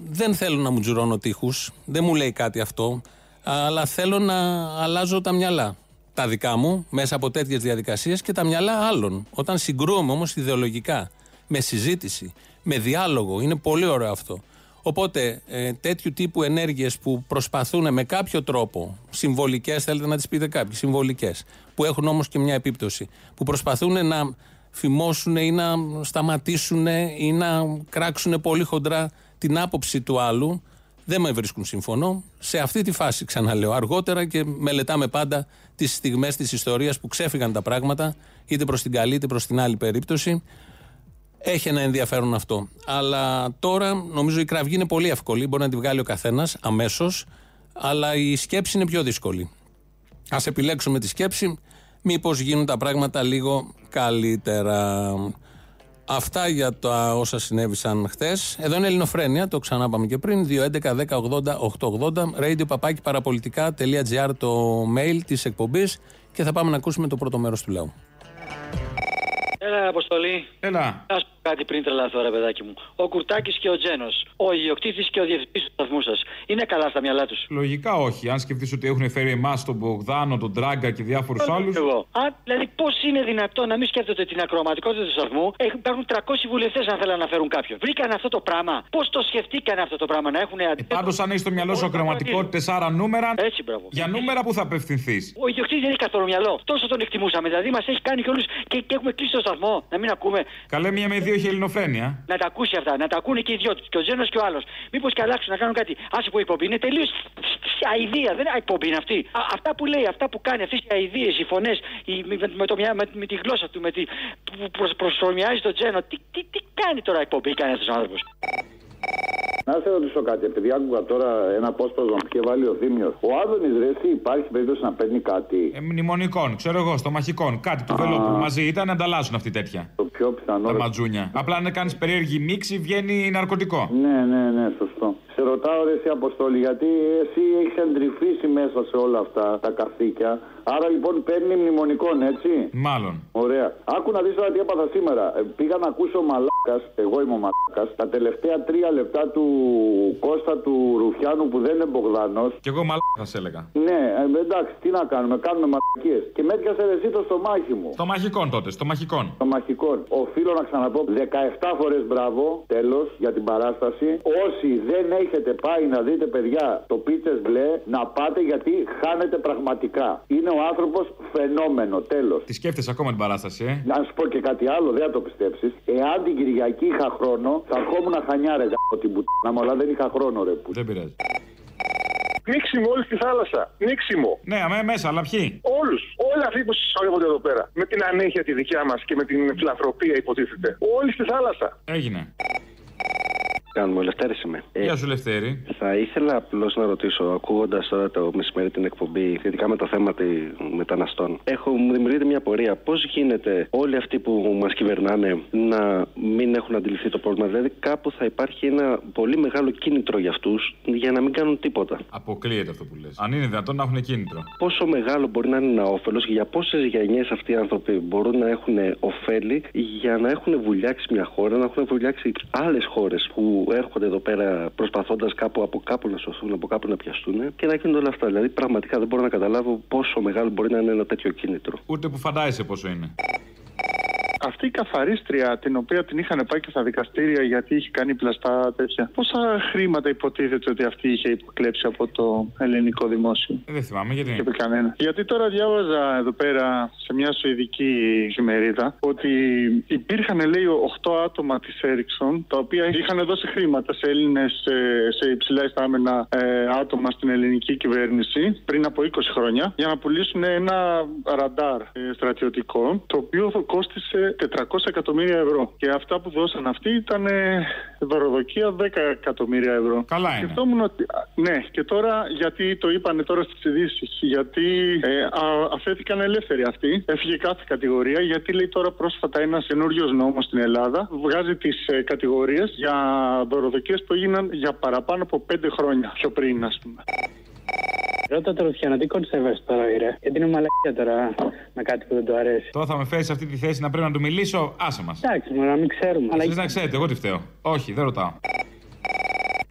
δεν θέλω να μου τζουρώνω τείχους, δεν μου λέει κάτι αυτό, αλλά θέλω να αλλάζω τα μυαλά τα δικά μου μέσα από τέτοιες διαδικασίες και τα μυαλά άλλων. Όταν συγκρούομαι όμως ιδεολογικά, με συζήτηση, με διάλογο, είναι πολύ ωραίο αυτό. Οπότε ε, τέτοιου τύπου ενέργειες που προσπαθούν με κάποιο τρόπο, συμβολικές, θέλετε να τις πείτε κάποιοι, συμβολικές, που έχουν όμως και μια επίπτωση, που προσπαθούν να φημώσουν ή να σταματήσουν ή να κράξουν πολύ χοντρά την άποψη του άλλου, δεν με βρίσκουν συμφωνώ. Σε αυτή τη φάση, ξαναλέω, αργότερα και μελετάμε πάντα τις στιγμές της ιστορίας που ξέφυγαν τα πράγματα, είτε προς την καλή είτε προς την άλλη περίπτωση. Έχει ένα ενδιαφέρον αυτό. Αλλά τώρα νομίζω η κραυγή είναι πολύ εύκολη. Μπορεί να τη βγάλει ο καθένας αμέσως, αλλά η σκέψη είναι πιο δύσκολη. Α επιλέξουμε τη σκέψη, μήπως γίνουν τα πράγματα λίγο καλύτερα. Αυτά για τα όσα συνέβησαν χθες. Εδώ είναι Ελληνοφρένια, το ξανά πάμε και πριν. 2.11.10.80.880 radio παπάκι παραπολιτικά.gr το mail της εκπομπής και θα πάμε να ακούσουμε το πρώτο μέρος του λαού. Έλα, Αποστολή. Έλα κάτι πριν τρελαθώ, ρε παιδάκι μου. Ο Κουρτάκης και ο Τζένος. Ο ιδιοκτήτης και ο διευθυντής του σταθμού σας. Είναι καλά στα μυαλά τους. Λογικά όχι. Αν σκεφτείς ότι έχουν φέρει εμάς τον Μπογδάνο, τον Τράγκα και διάφορους άλλου. Δηλαδή, πώς είναι δυνατόν να μην σκέφτονται την ακροματικότητα του σταθμού. Υπάρχουν 300 βουλευτές αν θέλουν να φέρουν κάποιον. Βρήκαν αυτό το πράγμα. Πώς το σκεφτήκαν αυτό το πράγμα να έχουν αντίθετο. Πάντως, αν έχεις στο μυαλό σου ακροματικότητε, άρα νούμερα. Έτσι, μπράβο. Για νούμερα που θα απευθυνθείς. Ο ιδιοκτήτης δεν έχει καθόλου μυαλό. Τόσο τον εκτιμούσαμε. Δηλαδή, μας έχει κάνει και όλου και, και έχουμε κλείσει το σταθμό. Να μην ακούμε. Καλέ μία με δύο έχει ελληνοφρένεια. Να τα ακούσει αυτά, να τα ακούνε και οι δυο τους. Και ο Ζένος και ο άλλος. Μήπως και αλλάξουν να κάνουν κάτι. Άσε που εκπομπή είναι τελείως αηδία. Δεν είναι εκπομπή είναι αυτή. Α, αυτά που λέει, αυτά που κάνει, αυτές οι αηδίες, οι φωνές, με, με, με, με, τη γλώσσα του, με τη, που προσφωνιάζει τον Τζένο. Τι, τι, τι κάνει τώρα εκπομπή, κάνει αυτό ο άνθρωπος. Να σε ρωτήσω κάτι, επειδή άκουγα τώρα ένα απόσπασμα που είχε βάλει ο Θήμιος. Ο Άδωνης Ρέση υπάρχει περίπτωση να παίρνει κάτι; Ε, μνημονικών, ξέρω εγώ, στο μαχικών. Κάτι του που μαζί ήταν να ανταλλάσσουν αυτή τέτοια. Το πιο πιθανό. Τα ματζούνια. Απλά να κάνεις περίεργη μίξη βγαίνει ναρκωτικό. Ναι, ναι, ναι, σωστό. Σε ρωτάω ρε εσύ Αποστόλη, γιατί εσύ έχεις εντρυφήσει μέσα σε όλα αυτά τα καθήκια. Άρα λοιπόν παίρνει μνημονικών, έτσι; Μάλλον. Ωραία. Άκου να δεις τώρα τι έπαθα σήμερα. Ε, πήγα να ακούσω μαλάκα, εγώ είμαι ο μαλάκα, τα τελευταία τρία λεπτά του Κώστα του Ρουφιάνου που δεν είναι Μπογδάνο. Κι εγώ μαλάκα έλεγα. Ναι, ε, εντάξει, τι να κάνουμε, κάνουμε μαλακίες. Και με έπιασες εσύ το στομάχι μου. Στο μαχικών τότε, στο μαχικών. Στο μαχικών. Οφείλω να ξαναπώ 17 φορές μπράβο, τέλος, για την παράσταση. Όσοι δεν έχετε πάει να δείτε, παιδιά, το πίτσε μπλε, να πάτε γιατί χάνετε πραγματικά. Είναι ο άνθρωπος φαινόμενο, τέλος. Τη σκέφτεσαι ακόμα την παράσταση, ε; Να σου πω και κάτι άλλο, δεν θα το πιστέψεις. Εάν την Κυριακή είχα χρόνο, θα ερχόμουν χανιάρες από την πουτάνα μου, αλλά δεν είχα χρόνο, ρε που. Δεν πειράζει. Νίξιμο όλη στη θάλασσα. Νίξιμο. Ναι, αμέ μέσα, αλλά ποιοι; Όλους. Όλοι αυτοί που συσσωρεύονται εδώ πέρα. Με την ανέχεια τη δικιά μας και με την φιλανθρωπία υποτίθεται. Όλοι στη θάλασσα. Έγινε. Κάνουμε, Λευτέρης είμαι. Ε, Γεια σου, Λευτέρη. Θα ήθελα απλώς να ρωτήσω, ακούγοντας τώρα το μεσημέρι την εκπομπή σχετικά με το θέμα των μεταναστών. Έχω, μου δημιουργείται μια πορεία. Πώς γίνεται όλοι αυτοί που μας κυβερνάνε να μην έχουν αντιληφθεί το πρόβλημα; Δηλαδή, κάπου θα υπάρχει ένα πολύ μεγάλο κίνητρο για αυτούς για να μην κάνουν τίποτα. Αποκλείεται αυτό που λες. Αν είναι δυνατόν να έχουν κίνητρο. Πόσο μεγάλο μπορεί να είναι ένα όφελος και για πόσες γενιές αυτοί οι άνθρωποι μπορούν να έχουν ωφέλη για να έχουν βουλιάξει μια χώρα, να έχουν βουλιάξει άλλες χώρες που έρχονται εδώ πέρα προσπαθώντας κάπου από κάπου να σωθούν, από κάπου να πιαστούν και να γίνονται όλα αυτά. Δηλαδή, πραγματικά δεν μπορώ να καταλάβω πόσο μεγάλο μπορεί να είναι ένα τέτοιο κίνητρο. Ούτε που φαντάζεσαι πόσο είναι. Αυτή η καθαρίστρια την οποία την είχαν πάει και στα δικαστήρια γιατί είχε κάνει πλαστά τέτοια. Πόσα χρήματα υποτίθεται ότι αυτή είχε υποκλέψει από το ελληνικό δημόσιο; Ε, δεν θυμάμαι γιατί. Και κανένας. Γιατί τώρα διάβαζα εδώ πέρα σε μια σουηδική εφημερίδα ότι υπήρχαν λέει 8 άτομα της Έριξον τα οποία είχαν δώσει χρήματα σε Έλληνες, σε υψηλά ιστάμενα ε, άτομα στην ελληνική κυβέρνηση πριν από 20 χρόνια για να πουλήσουν ένα ραντάρ ε, στρατιωτικό το οποίο κόστησε 400 εκατομμύρια ευρώ. Και αυτά που δώσαν αυτοί ήταν ε, δωροδοκία 10 εκατομμύρια ευρώ. Καλά είναι. Σκεφτόμουν ότι. α, Ναι, και τώρα γιατί το είπανε τώρα στις ειδήσεις. Γιατί ε, α, αφέθηκαν ελεύθεροι αυτοί. Έφυγε κάθε κατηγορία. Γιατί λέει τώρα πρόσφατα ένας καινούριος νόμος στην Ελλάδα βγάζει τις ε, κατηγορίες για δωροδοκίε που έγιναν για παραπάνω από 5 χρόνια πιο πριν, ας πούμε. Ρώτα το Ρουφιάνο, τι κονσέβες τώρα, ρε. Γιατί είναι μαλακία τώρα με κάτι που δεν του αρέσει. Τώρα θα με φέρεις σε αυτή τη θέση να πρέπει να του μιλήσω. Άσε μας. Εντάξει, μόνο να μην ξέρουμε. Εσείς να ξέρετε, εγώ τι φταίω. Όχι, δεν ρωτάω.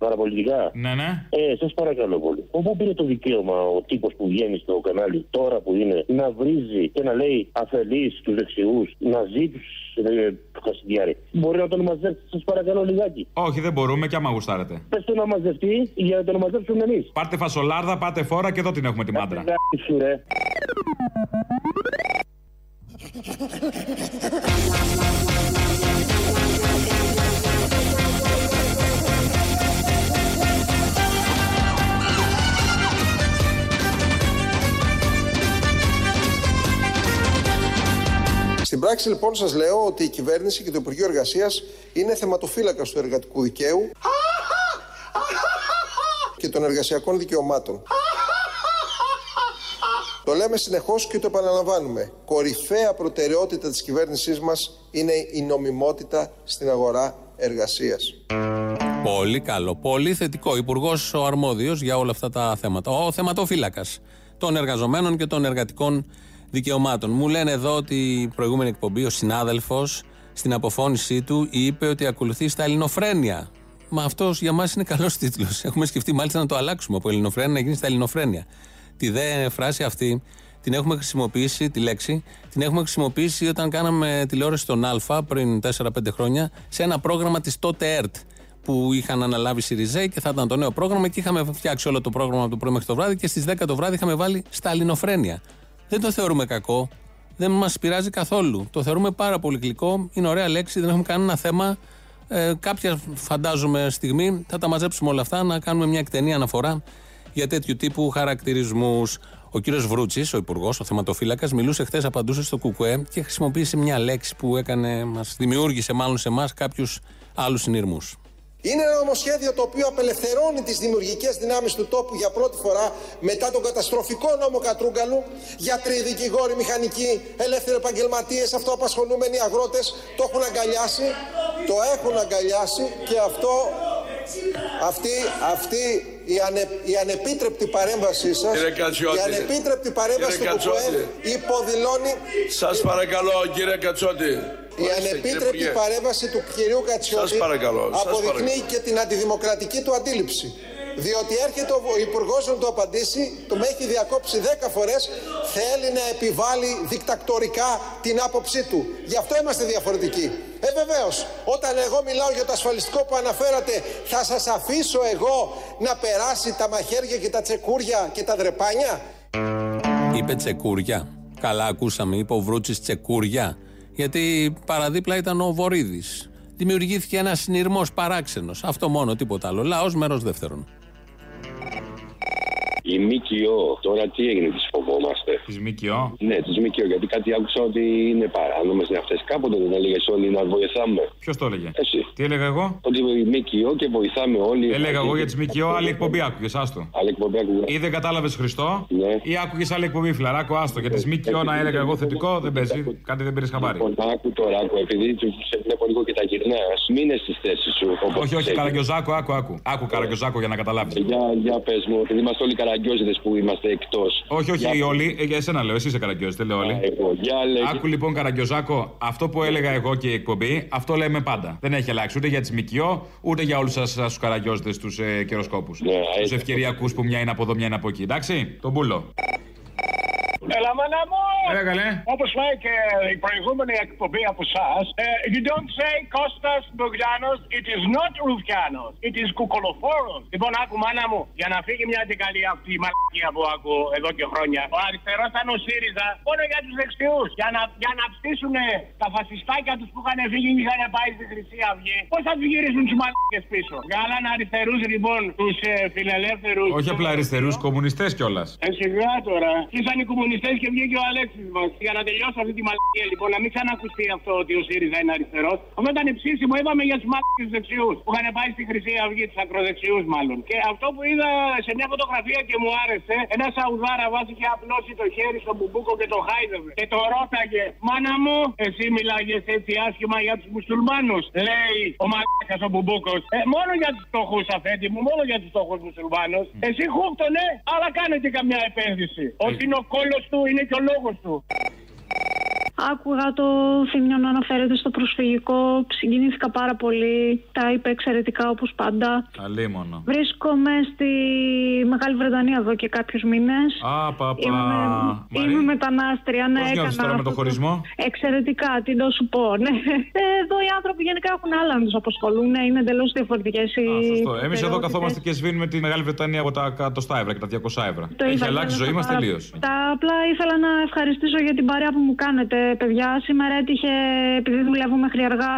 Παραπολιτικά. Ναι, ναι. Ε, σας παρακαλώ πολύ. Πού πήρε το δικαίωμα ο τύπος που βγαίνει στο κανάλι τώρα που είναι να βρίζει και να λέει αφελείς τους δεξιούς, να ζει τους ε, Χασιδιάρη. Μπορεί να τον μαζέψει, σας παρακαλώ λιγάκι. Όχι, δεν μπορούμε και άμα γουστάρετε. Πες το να μαζευτεί για να τον μαζέψουμε εμείς. Πάρτε φασολάρδα, πάτε φόρα και εδώ την έχουμε τη μάντρα. Σου, Στην πράξη λοιπόν σας λέω ότι η κυβέρνηση και το Υπουργείο Εργασίας είναι θεματοφύλακας του εργατικού δικαίου και των εργασιακών δικαιωμάτων. Το λέμε συνεχώς και το επαναλαμβάνουμε. Κορυφαία προτεραιότητα της κυβέρνησής μας είναι η νομιμότητα στην αγορά εργασίας. Πολύ καλό. Πολύ θετικό. Υπουργός ο αρμόδιος για όλα αυτά τα θέματα. Ο θεματοφύλακας των εργαζομένων και των εργατικών δικαιωμάτων. Μου λένε εδώ ότι η προηγούμενη εκπομπή, ο συνάδελφος, στην αποφώνησή του είπε ότι ακολουθεί στα ελληνοφρένεια. Μα αυτός για μας είναι καλός τίτλος. Έχουμε σκεφτεί μάλιστα να το αλλάξουμε από ελληνοφρένεια να γίνει στα ελληνοφρένεια. Τη δε φράση αυτή την έχουμε χρησιμοποιήσει, τη λέξη, την έχουμε χρησιμοποιήσει όταν κάναμε τηλεόραση στον Α πριν 4-5 χρόνια σε ένα πρόγραμμα της τότε ΕΡΤ που είχαν αναλάβει οι Σιριζέοι και θα ήταν το νέο πρόγραμμα και είχαμε φτιάξει όλο το πρόγραμμα από το πρωί μέχρι το βράδυ και στις 10 το βράδυ είχαμε βάλει στα ελληνοφρένεια. Δεν το θεωρούμε κακό. Δεν μας πειράζει καθόλου. Το θεωρούμε πάρα πολύ γλυκό. Είναι ωραία λέξη. Δεν έχουμε κανένα θέμα. Ε, κάποια φαντάζομαι στιγμή θα τα μαζέψουμε όλα αυτά να κάνουμε μια εκτενή αναφορά για τέτοιου τύπου χαρακτηρισμούς. Ο κύριος Βρούτσης, ο υπουργός, ο θεματοφύλακας, μιλούσε χθες, απαντούσε στο Κουκουέ και χρησιμοποίησε μια λέξη που έκανε, μας δημιούργησε μάλλον σε εμάς κάποιους άλλους συνειρμούς. Είναι ένα νομοσχέδιο το οποίο απελευθερώνει τις δημιουργικές δυνάμεις του τόπου για πρώτη φορά μετά τον καταστροφικό νόμο Κατρούγκαλου. Γιατροί, δικηγόροι, μηχανικοί, ελεύθεροι επαγγελματίες, αυτοαπασχολούμενοι αγρότες το έχουν αγκαλιάσει. Το έχουν αγκαλιάσει και αυτό, αυτή, αυτή η, ανε, η ανεπίτρεπτη παρέμβασή σας, Κύριε Κατσιώτη. η ανεπίτρεπτη παρέμβαση Κύριε του ΚΟΕ Κατσιώτη. υποδηλώνει Σας παρακαλώ κύριε Κατσότη. η ανεπίτρεπτη παρέμβαση του κυρίου Κατσιώτη Σας παρακαλώ, σας αποδεικνύει παρακαλώ. και την αντιδημοκρατική του αντίληψη. Διότι έρχεται ο υπουργός να του απαντήσει, του με έχει διακόψει 10 φορές, θέλει να επιβάλλει δικτακτορικά την άποψή του. Γι' αυτό είμαστε διαφορετικοί. Ε, βεβαίως, όταν εγώ μιλάω για το ασφαλιστικό που αναφέρατε, θα σας αφήσω εγώ να περάσει τα μαχαίρια και τα τσεκούρια και τα δρεπάνια; Είπε τσεκούρια. Καλά, ακούσαμε. Είπε ο Βρούτσης τσεκούρια. Γιατί παραδίπλα ήταν ο Βορύδης. Δημιουργήθηκε ένας συνειρμός παράξενος. Αυτό μόνο, τίποτα άλλο. Λαός μέρος δεύτερον. Η ΜΚΟ, τώρα τι έγινε, τις φοβόμαστε; Της ΜΚΟ; Ναι, της ΜΚΟ, γιατί κάτι άκουσα ότι είναι παράνομες είναι αυτές. Κάποτε δεν έλεγε όλοι να βοηθάμε. Ποιος το έλεγε; Εσύ. Τι έλεγα εγώ; Ότι η ΜΚΟ και βοηθάμε όλοι. Έλεγα εγώ για τις ΜΚΟ, άλλη εκπομπή άκουγες, άστο. Άλλη εκπομπή άκουγε. Ή δεν κατάλαβες Χριστό, Ναι. ή άκουγες άλλη εκπομπή, φιλαράκο, άστο. Για τις ΜΚΟ να έλεγα εγώ θετικό, δεν παίζει. Κάτι δεν πήρε χαμπάρι. Λοιπόν, άκου τώρα, άκου, επειδή του- σε βλέπω λίγο και τα γυρνάς. Μείνε στις θέσεις σου. όπως Όχι, όχι, ξέρεις. Καραγκιόζάκο, άκου, άκου. Άκου Καραγκιόζάκο για να καταλάβεις. Για, για πες μου, επειδή είμαστε όλοι καραγκιόζιδε που είμαστε εκτός. Όχι, όχι, Για- όλοι. ε, Για εσένα λέω, εσύ είσαι καραγκιόζη, δεν λέω όλοι. Εγώ, για λέγε. Άκου λοιπόν, Καραγκιόζάκο, αυτό που έλεγα εγώ και η εκπομπή, αυτό λέμε πάντα. Δεν έχει αλλάξει ούτε για τις ΜΚΟ, ούτε για όλους σας τους καραγκιόζητες, τους ε, καιροσκόπους. Ναι, τους έτσι. ευκαιριακούς που μια είναι από εδώ, μια είναι από εκεί. Εντάξει, τον πούλο. Έλα, μάνα μου! Έλα, καλέ. Όπως λέει και η προηγούμενη εκπομπή από εσάς, you don't say Κώστας Μπογδάνος, it is not Ρουφιάνος, it is Κουκολοφόρος. Λοιπόν, άκου μάνα μου, για να φύγει μια την καλή αυτή η μαλακία που ακούω εδώ και χρόνια. Ο αριστερός ήταν ο ΣΥΡΙΖΑ μόνο για τους δεξιούς. Για να, για να ψήσουν τα φασιστάκια τους που είχαν φύγει και είχαν πάει στη Χρυσή Αυγή. Πώς θα τους γυρίσουν τους μαλακίες πίσω; Βγάλαν αριστερούς λοιπόν τους ε, φιλελεύθερους. Όχι απλά αριστερούς, κομμουνιστές κιόλας. Ε, σιγά τώρα. Ήσαν οι κομμουνιστέ και βγήκε ο Αλέξης μας. Για να τελειώσω αυτή τη μαλακία λοιπόν, να μην ξανακουστεί αυτό ότι ο ΣΥΡΙΖΑ είναι αριστερός. Αυτό ήταν ψήσιμο, είπαμε για τους μαλακίε δεξιούς. Που είχαν πάει στη Χρυσή Αυγή, τους ακροδεξιούς μάλλον. Και αυτό που είδα σε μια φωτογραφία και μου άρεσε, ένα Σαουδάρα βάζει και απλώσει το χέρι στον μπουμπούκο και το χάιδευε. Και το ρώταγε, Μάνα μου, εσύ μιλάγες έτσι άσχημα για τους μουσουλμάνους. Λέει ο μαλάκας ο μπουμπούκος. Ε, μόνο για τους φτωχούς αφέντη μου, μόνο για τους φτωχούς μουσουλμάνους. Εσύ χούφτονε, αλλά κάνε και καμιά επένδυση. Ότι είναι ο κόλος του, είναι και ο λόγος του. Άκουγα το Θήμιο να αναφέρεται στο προσφυγικό. Συγκινήθηκα πάρα πολύ. Τα είπε εξαιρετικά όπως πάντα. Αλίμονο. Βρίσκομαι στη Μεγάλη Βρετανία εδώ και κάποιους μήνες. Α, παπα. Είμαι, είμαι μετανάστρια, ναι, Πώς νιώθεις έκανα τώρα με το αυτό χωρισμό; Εξαιρετικά, τι να σου πω, ναι. Ε, Εδώ οι άνθρωποι γενικά έχουν άλλα να τους απασχολούν, ναι, είναι εντελώς διαφορετικές οι. Σωστό. Εμείς εδώ προτεραιότητες. καθόμαστε και σβήνουμε τη Μεγάλη Βρετανία από τα 100 ευρώ και τα 200 ευρώ. Το Έχει είδα, αλλάξει η είδα ζωή μας πάρα- τελείως. Τα απλά ήθελα να ευχαριστήσω για την παρέα που μου κάνετε, παιδιά. Σήμερα έτυχε, επειδή δουλεύω μέχρι αργά,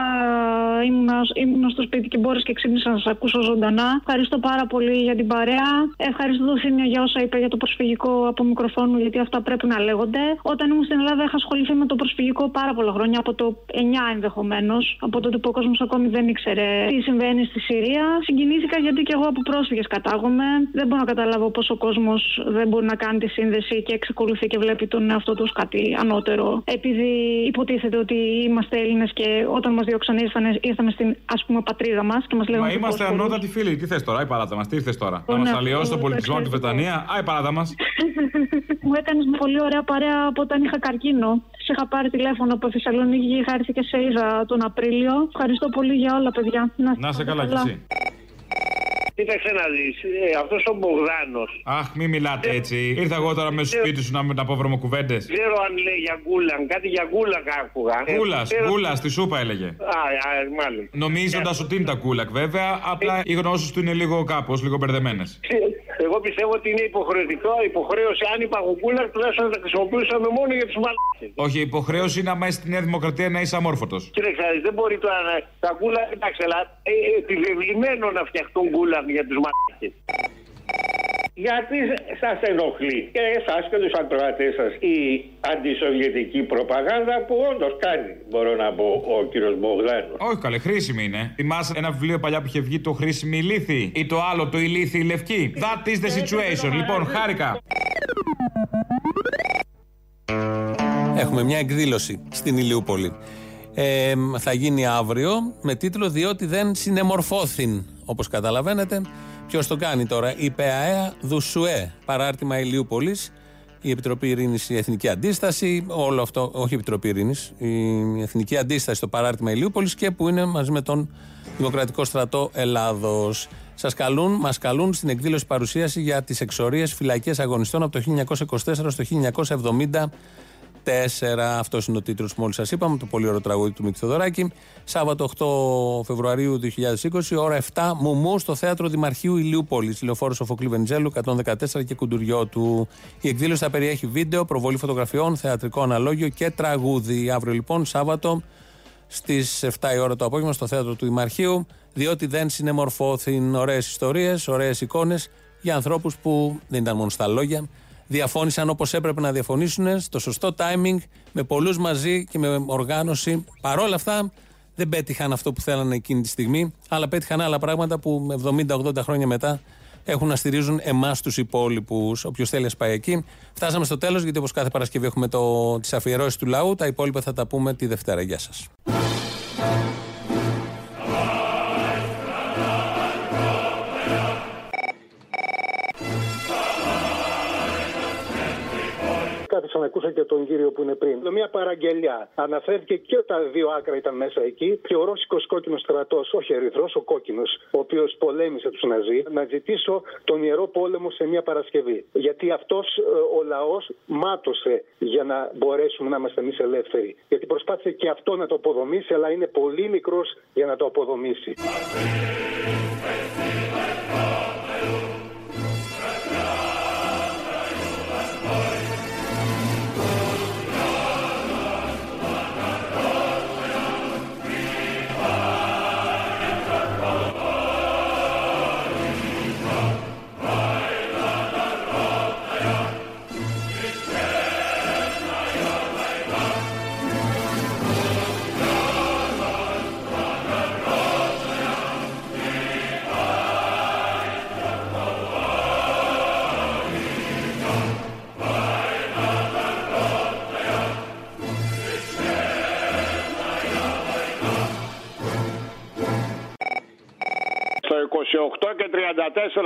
ήμουνα, ήμουνα στο σπίτι και μπόρεσα και ξύπνησα να σα ακούσω ζωντανά. Ευχαριστώ πάρα πολύ για την παρέα. Ευχαριστώ τον Θήμιο για όσα είπε για το προσφυγικό από μικροφόνου, γιατί αυτά πρέπει να λέγονται. Όταν ήμουν στην Ελλάδα, είχα ασχοληθεί με το προσφυγικό πάρα πολλά χρόνια, από το 9 ενδεχομένως, από τότε που ο κόσμος ακόμη δεν ήξερε τι συμβαίνει στη Συρία. Συγκινήθηκα γιατί και εγώ από πρόσφυγες κατάγομαι. Δεν μπορώ να καταλάβω πώς ο κόσμος δεν μπορεί να κάνει τη σύνδεση και εξακολουθεί και βλέπει τον εαυτό του ως κάτι ανώτερο. Επειδή υποτίθεται ότι είμαστε Έλληνες και όταν μας διώξαν ήρθανε, ήρθαμε στην ας πούμε πατρίδα μας και μας λέγανε. Μα είμαστε πώς ανώτατοι φίλοι. Τι θες τώρα, η παράτα μας, τι ήρθε τώρα; Να Ναι, μας αλλοιώσει τον αυτό πολιτισμό το τη Βρετανία. Α, η παράτα μας. Μου έκανες μια πολύ ωραία παρέα από όταν είχα καρκίνο. Σε είχα πάρει τηλέφωνο από Θεσσαλονίκη και είχα έρθει και σε είδα τον Απρίλιο. Ευχαριστώ πολύ για όλα, παιδιά. Να σε καλά κι εσύ. Κοίταξε να δεις, αυτός ο Μπογδάνο. Αχ, μην μιλάτε έτσι. Ήρθα εγώ τώρα μέσα στο σπίτι σου να, να πω βρωμοκουβέντες. Ξέρω αν λέει για γκούλαν, κάτι για γκούλαν άκουγα. Ε, Κούλας, ξέρω- κούλας, στη σούπα έλεγε. Α, α, μάλλον. Νομίζοντας ότι είναι τα κούλακ, βέβαια, απλά οι γνώσεις του είναι λίγο κάπως, λίγο μπερδεμένες. Εγώ πιστεύω ότι είναι υποχρεωτικό, υποχρέωση αν υπάρχουν κούλαν, τουλάχιστον να τα χρησιμοποιούσαμε μόνο για τους μαλάκες. Όχι, η υποχρέωση είναι άμα είσαι στη Νέα Δημοκρατία να είσαι αμόρφωτος. Κοίταξε, να δεις, δεν μπορεί τώρα να. Τα κούλα, εντάξει, αλλά ε, ε, επιβεβλημένο να φτιαχτούν κούλαν για τους μαλάκε. Γιατί σας ενοχλεί και εσάς και τους ακροατές σας η αντισοβιετική προπαγάνδα που όντως κάνει, μπορώ να πω, ο κύριος Μπογδάνος. Όχι, καλέ, χρήσιμη είναι. Θυμάσαι ένα βιβλίο παλιά που είχε βγει το Χρήσιμη ηλίθη ή το άλλο το ηλίθη η λευκή. That is the situation. Λοιπόν, χάρηκα. Έχουμε μια εκδήλωση στην Ηλιούπολη. Ε, θα γίνει αύριο με τίτλο Διότι δεν συνεμορφώθην. Όπως καταλαβαίνετε, ποιος το κάνει τώρα; Η ΠΑΕΑ Δουσουέ, παράρτημα Ηλιούπολη, η Επιτροπή Ειρήνης, η Εθνική Αντίσταση, όλο αυτό, όχι η Επιτροπή Ειρήνης, η Εθνική Αντίσταση στο παράρτημα Ηλιούπολη και που είναι μαζί με τον Δημοκρατικό Στρατό Ελλάδος. Σας καλούν, μας καλούν στην εκδήλωση παρουσίαση για τις εξορίες φυλακές αγωνιστών από το 1924 στο 1970. 4. Αυτός είναι ο τίτλος που μόλις σας είπαμε, το πολύ ωραίο τραγούδι του Μίκη Θοδωράκη. Σάββατο 8 Φεβρουαρίου 2020, ώρα 7, Μουμού στο θέατρο Δημαρχείου Ηλιούπολης. Λεωφόρο Σοφοκλή Βενιζέλου, 114 και Κουντουριώτου. Η εκδήλωση θα περιέχει βίντεο, προβολή φωτογραφιών, θεατρικό αναλόγιο και τραγούδι. Αύριο λοιπόν, Σάββατο, στις 7 η ώρα το απόγευμα, στο θέατρο του Δημαρχείου. Διότι δεν συνεμορφώθην ωραίες ιστορίες, ωραίες εικόνες για ανθρώπους που δεν ήταν μόνο στα λόγια, διαφώνησαν όπως έπρεπε να διαφωνήσουν, στο σωστό timing, με πολλούς μαζί και με οργάνωση. Παρόλα αυτά, δεν πέτυχαν αυτό που θέλανε εκείνη τη στιγμή, αλλά πέτυχαν άλλα πράγματα που 70-80 χρόνια μετά έχουν να στηρίζουν εμάς τους υπόλοιπους. Όποιος θέλει, πάει εκεί. Φτάσαμε στο τέλος, γιατί όπως κάθε Παρασκευή έχουμε τις αφιερώσεις του λαού. Τα υπόλοιπα θα τα πούμε τη Δευτέρα. Γεια σας. Κάθισα να ακούσω και τον κύριο που είναι πριν. Μια παραγγελιά. Αναφέρθηκε και τα δύο άκρα ήταν μέσα εκεί και ο Ρώσικος κόκκινος στρατός, όχι ερυθρός, ο κόκκινος, ο οποίος πολέμησε τους Ναζί, να ζητήσω τον ιερό πόλεμο σε μια Παρασκευή. Γιατί αυτός ε, ο λαός μάτωσε για να μπορέσουμε να είμαστε εμείς ελεύθεροι. Γιατί προσπάθησε και αυτό να το αποδομήσει, αλλά είναι πολύ μικρός για να το αποδομήσει.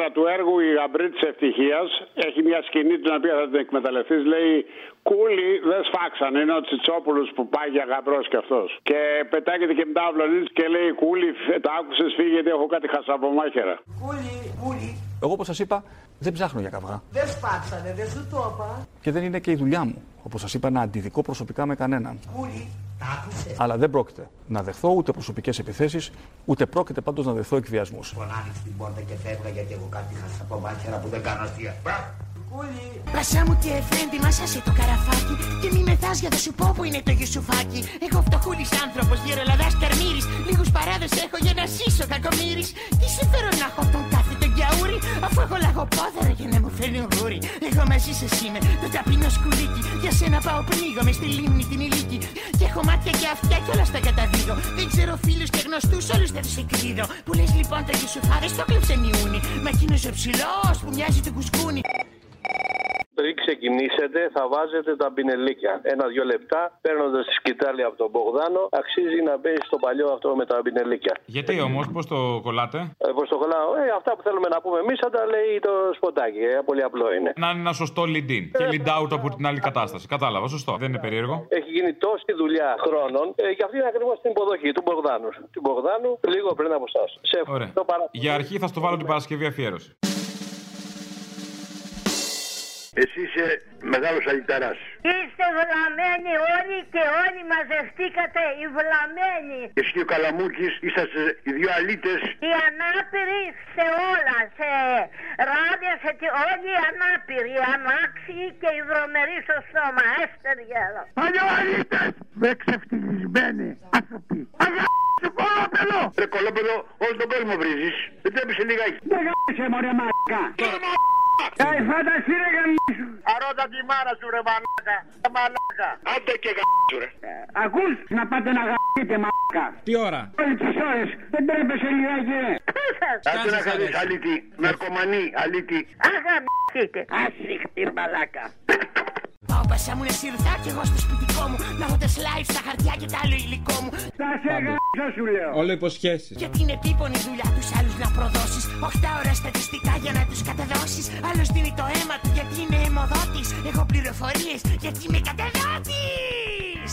34 του έργου Η γαμπρή της ευτυχίας έχει μια σκηνή την οποία θα την εκμεταλλευτείς. Λέει Κούλι δεν σφάξαν. Είναι ο Τσιτσόπουλος που πάει για γαμπρός κι αυτός. Και πετάγεται και μετά ο Βλονίτη και λέει Κούλι, τα άκουσες φύγει γιατί έχω κάτι χασαπομάχερα. Κούλι, κούλι. Εγώ όπως σας είπα δεν ψάχνω για καυγά. Δεν σπάξανε, δεν σου το είπα. Και δεν είναι και η δουλειά μου. Όπως σας είπα, να αντιδικώ προσωπικά με κανέναν. Κούλι, αλλά δεν πρόκειται να δεχθώ ούτε προσωπικές επιθέσεις, ούτε πρόκειται πάντως να δεχθώ εκβιασμούς. Φωνάνει την πόρτα και φεύγα γιατί εγώ κάτι χάσα από μάτια που δεν κάνω αστεία. Πασά μου και εφέντη, μα άσε το καραφάκι. Και μη μεθάς για να σου πω που είναι το γιουσουφάκι. Εγώ φτωχούλης άνθρωπος, γερολαδάς καρμύρη. Λίγους παράδε έχω για να ζήσω κακομύρης. Τι συμφέρον να έχω τον κάθε τον γιαούρι, αφού έχω λαγοπόδαρο για να μου φέρνει γούρι. Εγώ μαζί σα είμαι, το ταπεινό σκουλίκι. Για σένα πάω πνίγω μες στη λίμνη την ηλίκη. Και έχω μάτια και αυτιά κι όλα στα καταδίδω. Δεν ξέρω φίλους και γνωστούς, όλους δεν του εκδίδω. Που λες λοιπόν το γιουσουφάδε το κλέψε νιούνι. Μα εκείνος ο ψηλός που μοιάζει το κουσκούνι. Πριν ξεκινήσετε, θα βάζετε τα πινελίκια. Ένα-δυο λεπτά, παίρνοντας τη σκητάλη από τον Μπογδάνο, αξίζει να μπει στο παλιό αυτό με τα πινελίκια. Γιατί όμως, πώς το κολλάτε; Ε, πώς το κολλάω, ε, αυτά που θέλουμε να πούμε εμείς θα τα λέει το σποτάκι. Ε, πολύ απλό είναι. Να είναι ένα σωστό lead in και lead out από την άλλη κατάσταση. Κατάλαβα, σωστό. Δεν είναι περίεργο. Έχει γίνει τόση δουλειά χρόνων ε, και αυτή είναι ακριβώς την υποδοχή του Μπογδάνου. Του Μπογδάνου λίγο πριν από εσάς. Για αρχή θα στο βάλω την Παρασκευή αφιέρωση. Εσύ είσαι μεγάλος αλυταράς. Είστε βλαμμένοι όλοι και όλοι μαζευτήκατε οι βλαμμένοι. Εσύ και ο Καλαμούκης είσαστε οι δύο αλήτες. Οι ανάπηροι σε όλα, σε ράδια, σε τι, όλοι οι ανάπηροι, οι ανάξιοι και οι βρωμεροί στο στόμα. Έστερ γέλο. αλήτες! με ξεφτυλισμένοι άνθρωποι. Αγάπη κολόπεδο! Ρε κολόπεδο, όλο τον κόσμο βρίζεις. Δεν τρέπεσαι λιγάκι. Δεν γάμισε μωρέ μαλάκα. Κάει φαντασί ρε γαμίσου. Αρώτα τη μάρα σου ρε μαλάκα. Μαλάκα. Άντε και γαμίσου ρε. Ακούς να πάτε να γαμίσετε μαλάκα. Τι ώρα; Όλες τις ώρες. Δεν τρέπεσαι λιγάκι ρε. Άντε να χαρείς αλήτη. Ναρκωμανή αλήτη. Αγαμίσετε. Ασύχτη μαλάκα. Πάω πασά μου να συρθά κι εγώ στο σπιτικό μου Να έχω τα slides, τα χαρτιά και τα άλλο υλικό μου. Θα σε γάμισα σου λέω. Όλο υποσχέσεις. Γιατί είναι επίπονη δουλειά τους άλλους να προδώσεις. 8 ώρα στατιστικά για να τους κατεδώσεις Άλλος δίνει το αίμα του γιατί είναι αιμοδότης. Έχω πληροφορίες γιατί είμαι κατεδότης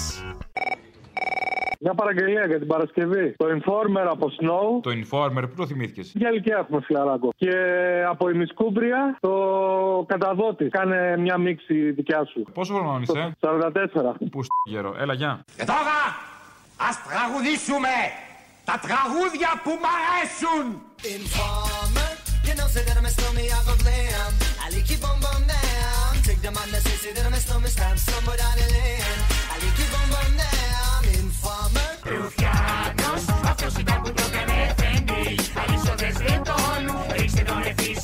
μια παραγγελία για την Παρασκευή. Το Informer από Snow. Το Informer, πού το θυμήθηκες. Για ηλικία έχουμε φιλαράκο. Και από η Μισκούμπρια το Καταδότη. Κάνε μια μίξη δικιά σου. Πόσο χρόνο είσαι, 44. Πού στο γέρο, έλα γεια. Και τώρα ας τραγουδήσουμε τα τραγούδια που μ' αρέσουν. Informer, you know, say that I'm a stormy, I go blam. I like you bum bum down. Take the man that says that I'm a stormy, stamp somewhere down the lane. I like you bum bum down. Informer. Ρουφιάνος, αυτός ήταν που το έκανε εφέντη. Αλυσόδες δεν τόνου, ρίξτε τον ευθύς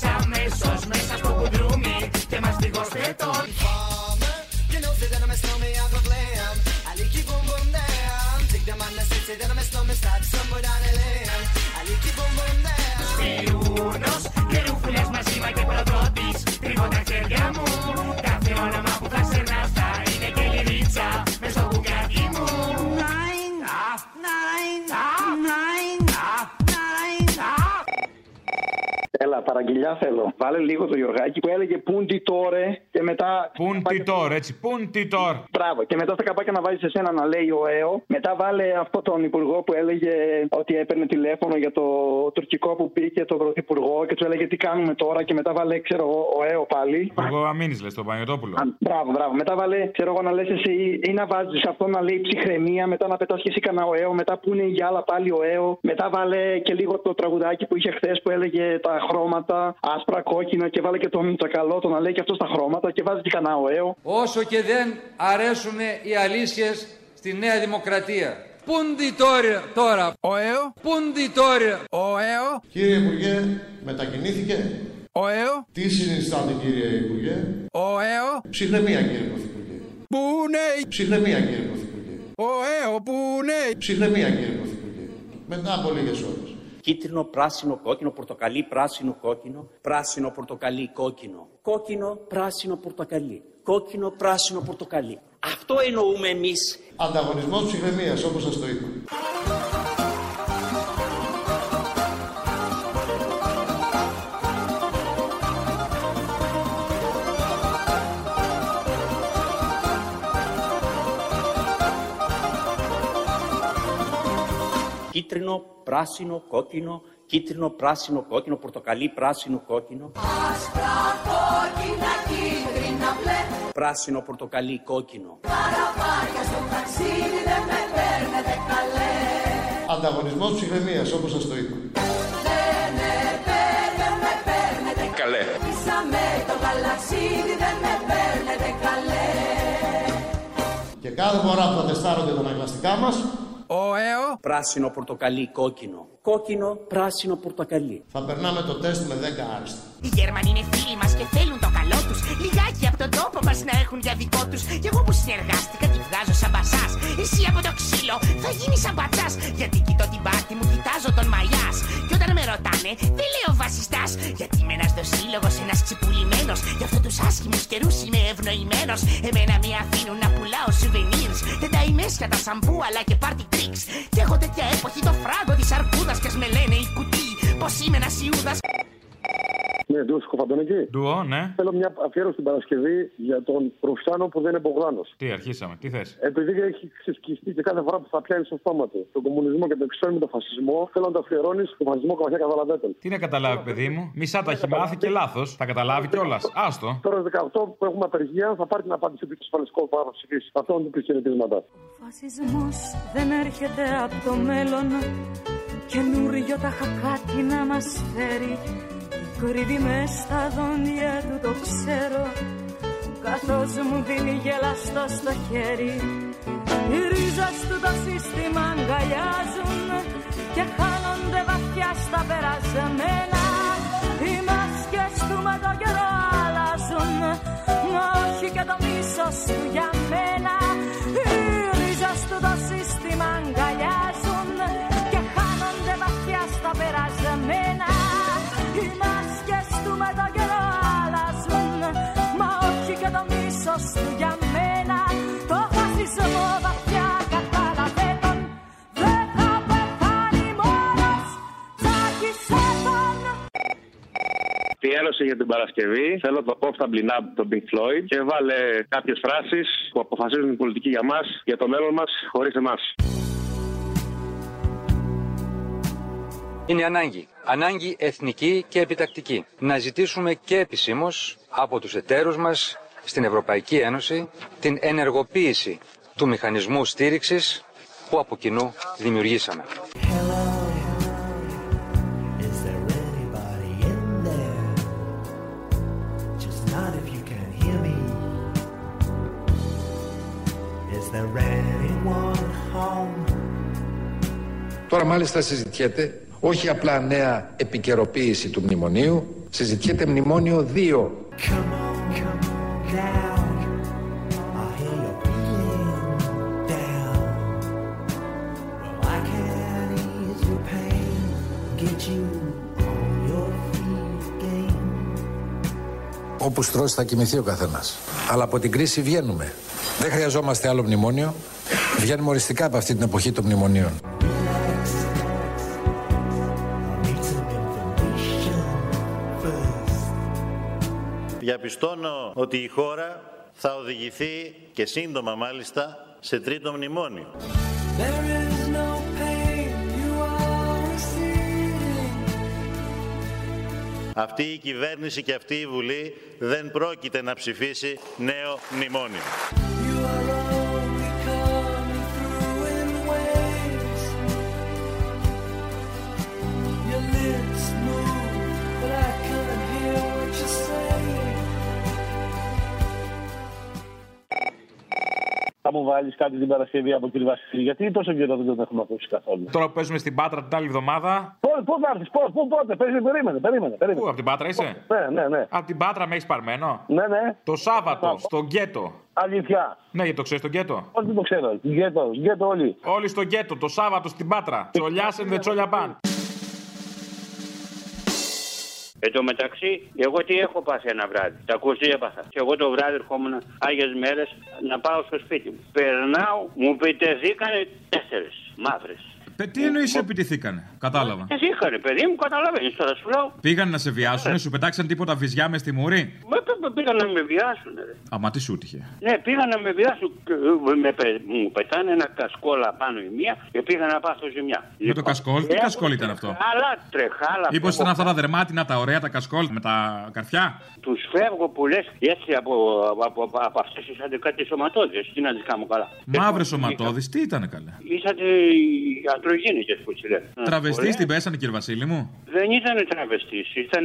Καλησπέρα, παραγγελιά θέλω. Βάλε λίγο το Γιωργάκι που έλεγε Πούντι τόρε και μετά. Πούντι τόρ, έτσι. Πούντι τόρ. Μπράβο. Και μετά στα καπάκια να βάζεις εσένα να λέει ο ΕΟ. Μετά βάλε αυτό τον υπουργό που έλεγε ότι έπαιρνε τηλέφωνο για το τουρκικό που πήγε τον πρωθυπουργό και του έλεγε τι κάνουμε τώρα. Και μετά βάλε, ξέρω εγώ, ο ΕΟ πάλι. Υπουργό Αμήνης, λες τον Πανιωτόπουλο. Α, Μπράβο, μπράβο. Μετά βάλε, ξέρω εγώ, να λες εσύ ή να βάζεις αυτό να λέει ψυχραιμία. Μετά να πετά και εσύ κανένα ο ΕΟ. Μετά που είναι η γυάλα πάλι ο ΕΟ. Μετά βάλε και λίγο το τραγουδάκι που είχε χθες που έλεγε τα χρώματα άσπρα, κόκκινα και βάλε και τον Τσακαλώτο να λέει και αυτό στα χρώματα και βάζει και κανένα ο ΕΟ. Όσο και δεν αρέσουν οι αλήθειες στη Νέα Δημοκρατία. Πούντι τώρα, τώρα. Ο ΕΟ. Πούντι τώρα. Ο ΕΟ. Κύριε Υπουργέ, μετακινήθηκε; Ο ΕΟ. Τι συνιστάτε κύριε Υπουργέ; Ο ΕΟ. Ψυχραιμία κύριε Πρωθυπουργέ. Πού είναι. Ψυχραιμία κύριε Πρωθυπουργέ. Ο ΕΟ. Πού είναι. Ψυχραιμία κύριε Πρωθυπουργέ. Μετά από λίγες ώρες. Κίτρινο, πράσινο, κόκκινο, πορτοκαλί, πράσινο, κόκκινο, πράσινο, πορτοκαλί, κόκκινο. Κόκκινο, πράσινο, πορτοκαλί. Κόκκινο, πράσινο, πορτοκαλί. Αυτό εννοούμε εμείς. Ανταγωνισμός ψυχραιμίας όπως σας το είπα. Κίτρινο, πράσινο, κόκκινο, κίτρινο, πράσινο, κόκκινο, πορτοκαλί, πράσινο, κόκκινο. Άσπρα, κόκκινα, κίτρινα, μπλε Πράσινο, πορτοκαλί, κόκκινο. Καραβάρια στο ταξίδι δεν με παίρνετε καλέ Ανταγωνισμός ψυχραιμίας όπως σας το είπα. Δεν με παίρνετε, δεν με παίρνετε Καλέ. Πήσαμε το γαλαξίδι δεν με παίρνετε καλέ Και κάθε φορά που θα τεστάρονται τα αναγκαστικά μας, Ο ΕΟ. Πράσινο, πορτοκαλί, κόκκινο. Κόκκινο, πράσινο, πορτοκαλί. θα περνάμε το τεστ με 10 άριστα. Οι Γερμανοί είναι φίλοι μας και θέλουν το καλό τους. Λιγάκι από τον τόπο μας να έχουν για δικό τους. Κι εγώ που συνεργάστηκα τη βγάζω σαν μπασάς. Εσύ από το ξύλο θα γίνεις σαν πατσά. Γιατί κοιτώ την πάρτη μου, κοιτάζω τον μαλλιά. Και όταν με ρωτάνε, δεν λέω βασιστάς. Γιατί είμαι ένας δοσύλλογος, ένας ξυπουλημένος. Γι' αυτό τους άσχημους καιρούς είμαι ευνοημένος. Εμένα με αφήνουν να πουλάω souvenirs. Δεν τα ημέσια τα σαμπού αλλά και party tricks. Και έχω τέτοια έποχη το φράγκο της αρκούδας και ας με λένε η κουτί. Πως είμαι ένας Ιούδας. Ναι, Ντούο Κοφαντονίκη. Ντουό, ναι. Θέλω μια αφιέρωση την Παρασκευή για τον Ρουφιάνο που δεν είναι Μπογδάνος. Τι, αρχίσαμε, τι θες; Επειδή έχει ξεσκιστεί και κάθε φορά που θα πιάνει στο στόμα του τον κομμουνισμό και το εξώνει με τον φασισμό, θέλω να το αφιερώνεις στον φασισμό καμιά καταλαβαίνετε. Τι να καταλάβει, παιδί μου; Μισά τα έχει μάθει και λάθος. Θα καταλάβει κιόλας. Άστο. Τώρα 18 που έχουμε απεργία θα πάρει την απάντηση του ασφαλιστικού πάρω ψηφίσει. Αυτό είναι του χαιρετίσματα. Φασισμός δεν έρχεται από το μέλλον Καινούριο τα χακάτι να μας φέρει Κρύβει μες στα δόντια του το ξέρω. Καθώς μου δίνει γελαστό στο χέρι. Οι ρίζες του το σύστημα αγκαλιάζουν Και χάνονται βαθιά στα περασμένα. Οι μάσκες του με το καιρό αλλάζουν Μα όχι και το μίσος του για μένα το μίσος του για μένα Το φασισμό βαθιά κατάλαβε τον Δεν θα πεθάνει μόνος Τσάκισε τον Αφιέρωση για την Παρασκευή. Θέλω το Comfortably Numb του Pink Floyd και βάλε κάποιες φράσεις που αποφασίζουν την πολιτική για μας, για το μέλλον μας, χωρίς εμάς. Είναι ανάγκη. Ανάγκη εθνική και επιτακτική. Να ζητήσουμε και επισήμως από τους εταίρους μας στην Ευρωπαϊκή Ένωση την ενεργοποίηση του μηχανισμού στήριξης που από κοινού δημιουργήσαμε. Is there anybody in there? Just not if you can hear me. Is there anyone home? Τώρα μάλιστα συζητιέται όχι απλά νέα επικαιροποίηση του μνημονίου, συζητιέται μνημόνιο 2. Όπου στρώσει θα κοιμηθεί ο καθένας. Αλλά από την κρίση βγαίνουμε. Δεν χρειαζόμαστε άλλο μνημόνιο. Βγαίνουμε οριστικά από αυτή την εποχή των μνημονίων. Need some information διαπιστώνω ότι η χώρα θα οδηγηθεί και σύντομα μάλιστα σε τρίτο μνημόνιο. Αυτή η κυβέρνηση και αυτή η Βουλή δεν πρόκειται να ψηφίσει νέο μνημόνιο. Θα μου βάλεις κάτι την Παρασκευή από κύριε Βασίλη, γιατί τόσο καιρό δεν τον έχουμε ακούσει καθόλου. Τώρα που παίζουμε στην Πάτρα την άλλη εβδομάδα. Πού θα έρθεις, πώ, πού, πότε, περίμενε, περίμενε. περίμενε, περίμενε. Πού, από την Πάτρα είσαι; Ναι, ναι, ναι. Από την Πάτρα με έχεις παρμένο; Ναι, ναι. Το Σάββατο, στο γκέτο. Αλήθεια. Ναι, γιατί το ξέρεις το γκέτο; Όχι, δεν το ξέρω. Γκέτο, γκέτο όλοι. Όλοι στο γκέτο, το Σάββατο στην Πάτρα. Τσολιάσεν δε τσόλια παν. Εν τω μεταξύ, εγώ τι έχω πάθει ένα βράδυ. Τα ακούς τι έπαθα. Και εγώ το βράδυ ερχόμουν άγιες μέρες να πάω στο σπίτι μου. Περνάω, μου πετεθήκανε τέσσερις μαύρες. Ε, τι εννοείς επιτηθήκανε; Κατάλαβα. Πετεθήκανε, παιδί μου, καταλαβαίνεις τώρα σου λέω. Πήγαν να σε βιάσουν, σου πετάξαν τίποτα βυζιά μες στη μουρή. Μα πέ- πήγαν να με βιάσουν, ρε. Αμα τι σου τύχε. Ναι, πήγαν να με βιάσουν. και, ε, Με, πε- μου πετάνε ένα κασκόλα πάνω η μία και πήγα να πάθω ζημιά. Με το κασκόλ, τι Έχω κασκόλ ήταν αυτό; Τρεχάλα, τρεχάλα. Μήπω ήταν αυτά τα δερμάτινα, τα ωραία, τα κασκόλ με τα καρφιά; Τους φεύγω που λες έτσι από, από, από, από αυτές τις κάτι σωματώδε. Τι να τις κάνω καλά. Μαύρες σωματώδεις, τι ήταν καλέ; Είσατε οι αντρογίνικε που τι λένε. Τραβεστής Ωραία. την πέσανε, κύριε Βασίλη μου; Δεν ήταν τραβεστής, ήταν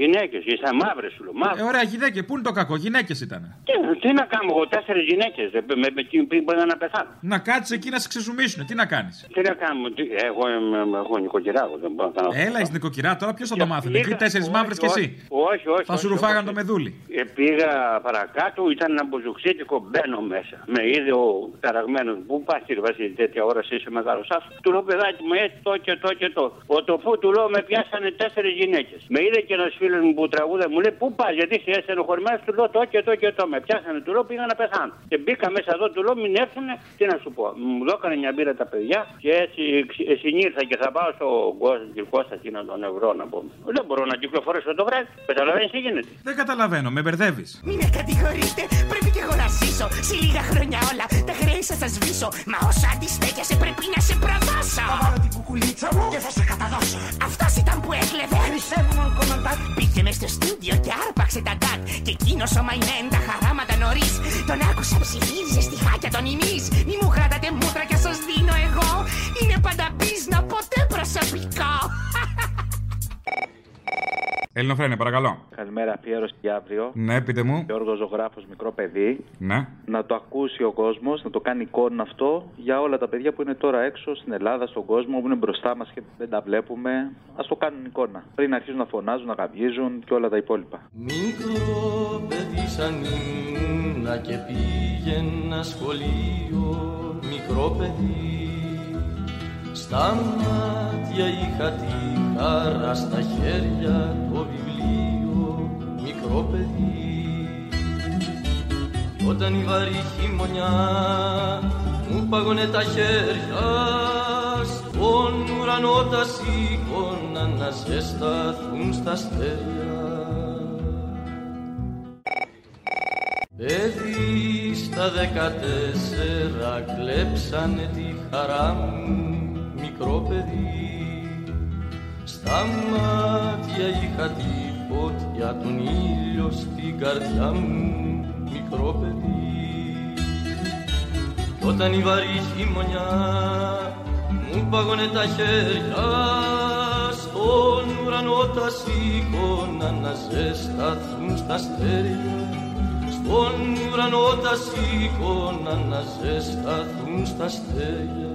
γυναίκες, ήταν μαύρες σου λέω. Ε, Μαύρες. ωραία, γυναίκες, πού είναι το κακό, γυναίκες ήταν. Τι, τι να κάνω εγώ, τέσσερις γυναίκες. Με, με, τι πήγα να πεθάνω. Να κάτσεις εκεί να σε ξεζουμίσουν, τι να κάνεις; Τι να κάνουμε, τι, εγώ είμαι εγώ νοικοκυρά, εγώ δεν μπορώ να κάνω. Έλα, εις νοικοκυρά, τώρα ποιος θα το μάθαινε. Εκεί τέσσερις μαύρες κι εσύ; Όχι, όχι. Θα σου όχι, ρουφάγαν όχι. το μεδούλι. Ε, πήγα παρακάτω, ήταν ένα μπουζουξίτικο, μπαίνω μέσα. Με είδε ο ταραγμένος. Πού πας, κύριε Βασίλη, τέτοια ώρα εσύ είσαι μεγάλος άφο. Του λέω, παιδάκι μου, έτσι το και το και το. Ο το που του λέω, με πιάσανε τέσσερις γυναίκες. Με είδε και ένας φίλος μου που τραγούδα, μου λέει, Πού πας, γιατί είσαι στενοχωρημένο, του λέω το και το και το. Με πιάσανε, του λέω, πήγα να πεθάνω. Και μπήκα μέσα εδώ, του λέω, μην έρθουνε, τι να σου πω. Μου δώκανε μια μπύρα τα παιδιά και έτσι ε, συνήλθα και θα πάω στο Κώστα, Κώστα, τι να τον ευρώ να πούμε. Δεν μπορώ να κυκλοφορήσω το βράδυ. Καταλαβαίνεις τι γίνεται. Δεν καταλαβαίνω, με μπερδεύεις. Μην με κατηγορείτε, πρέπει και εγώ να ζήσω. Σε λίγα χρόνια όλα τα χρέη σας θα σβήσω. Μα όσο αντιστέκεσαι πρέπει να σε προδώσω. Θα βάλω την κουκουλίτσα μου και θα σε καταδώσω. Αυτό ήταν που έκλεβε. Περισσεύουμε ο κομμαντάκ. Πήγε μες στο στούντιο και άρπαξε τα ντάκ. Και εκείνο ο Μαϊνέν τα χαράματα νωρίς. Τον άκουσα ψιθύριζε στη χάκια των ημί. Μη μου κρατάτε μούτρα και σας δίνω εγώ. Είναι πάντα πίσνα, ποτέ προσωπικό. Ελληνοφρένια, παρακαλώ. Καλημέρα, αφιέρωση για αύριο. Ναι, πείτε μου. Γιώργος Ζωγράφος, μικρό παιδί. Ναι. Να το ακούσει ο κόσμος, να το κάνει εικόνα αυτό για όλα τα παιδιά που είναι τώρα έξω στην Ελλάδα, στον κόσμο, που είναι μπροστά μας και δεν τα βλέπουμε. Α το κάνουν εικόνα. Πριν αρχίσουν να φωνάζουν, να γαβγίζουν και όλα τα υπόλοιπα. Μικρό παιδί σαν ήμουνα και πήγαινα σχολείο Μικρό παιδί Στα μάτια είχα τη χαρά Στα χέρια το βιβλίο Μικρό παιδί. Κι Όταν η βαρύ χειμωνιά μου πάγωνε τα χέρια Στον ουρανό τα σήκωνα να ζεσταθούν στα αστέρια. Παιδί στα δεκατέσσερα κλέψανε τη χαρά μου μικρό παιδί Στα μάτια είχα τη φωτιά τον ήλιο στην καρδιά μου μικρό παιδί. Κι όταν η βαρύ χειμωνιά μου πάγωνε τα χέρια στον ουρανό τα σήκωνα να ζεσταθούν στα αστέρια. Στον ουρανό τα σήκωνα να ζεσταθούν στα αστέρια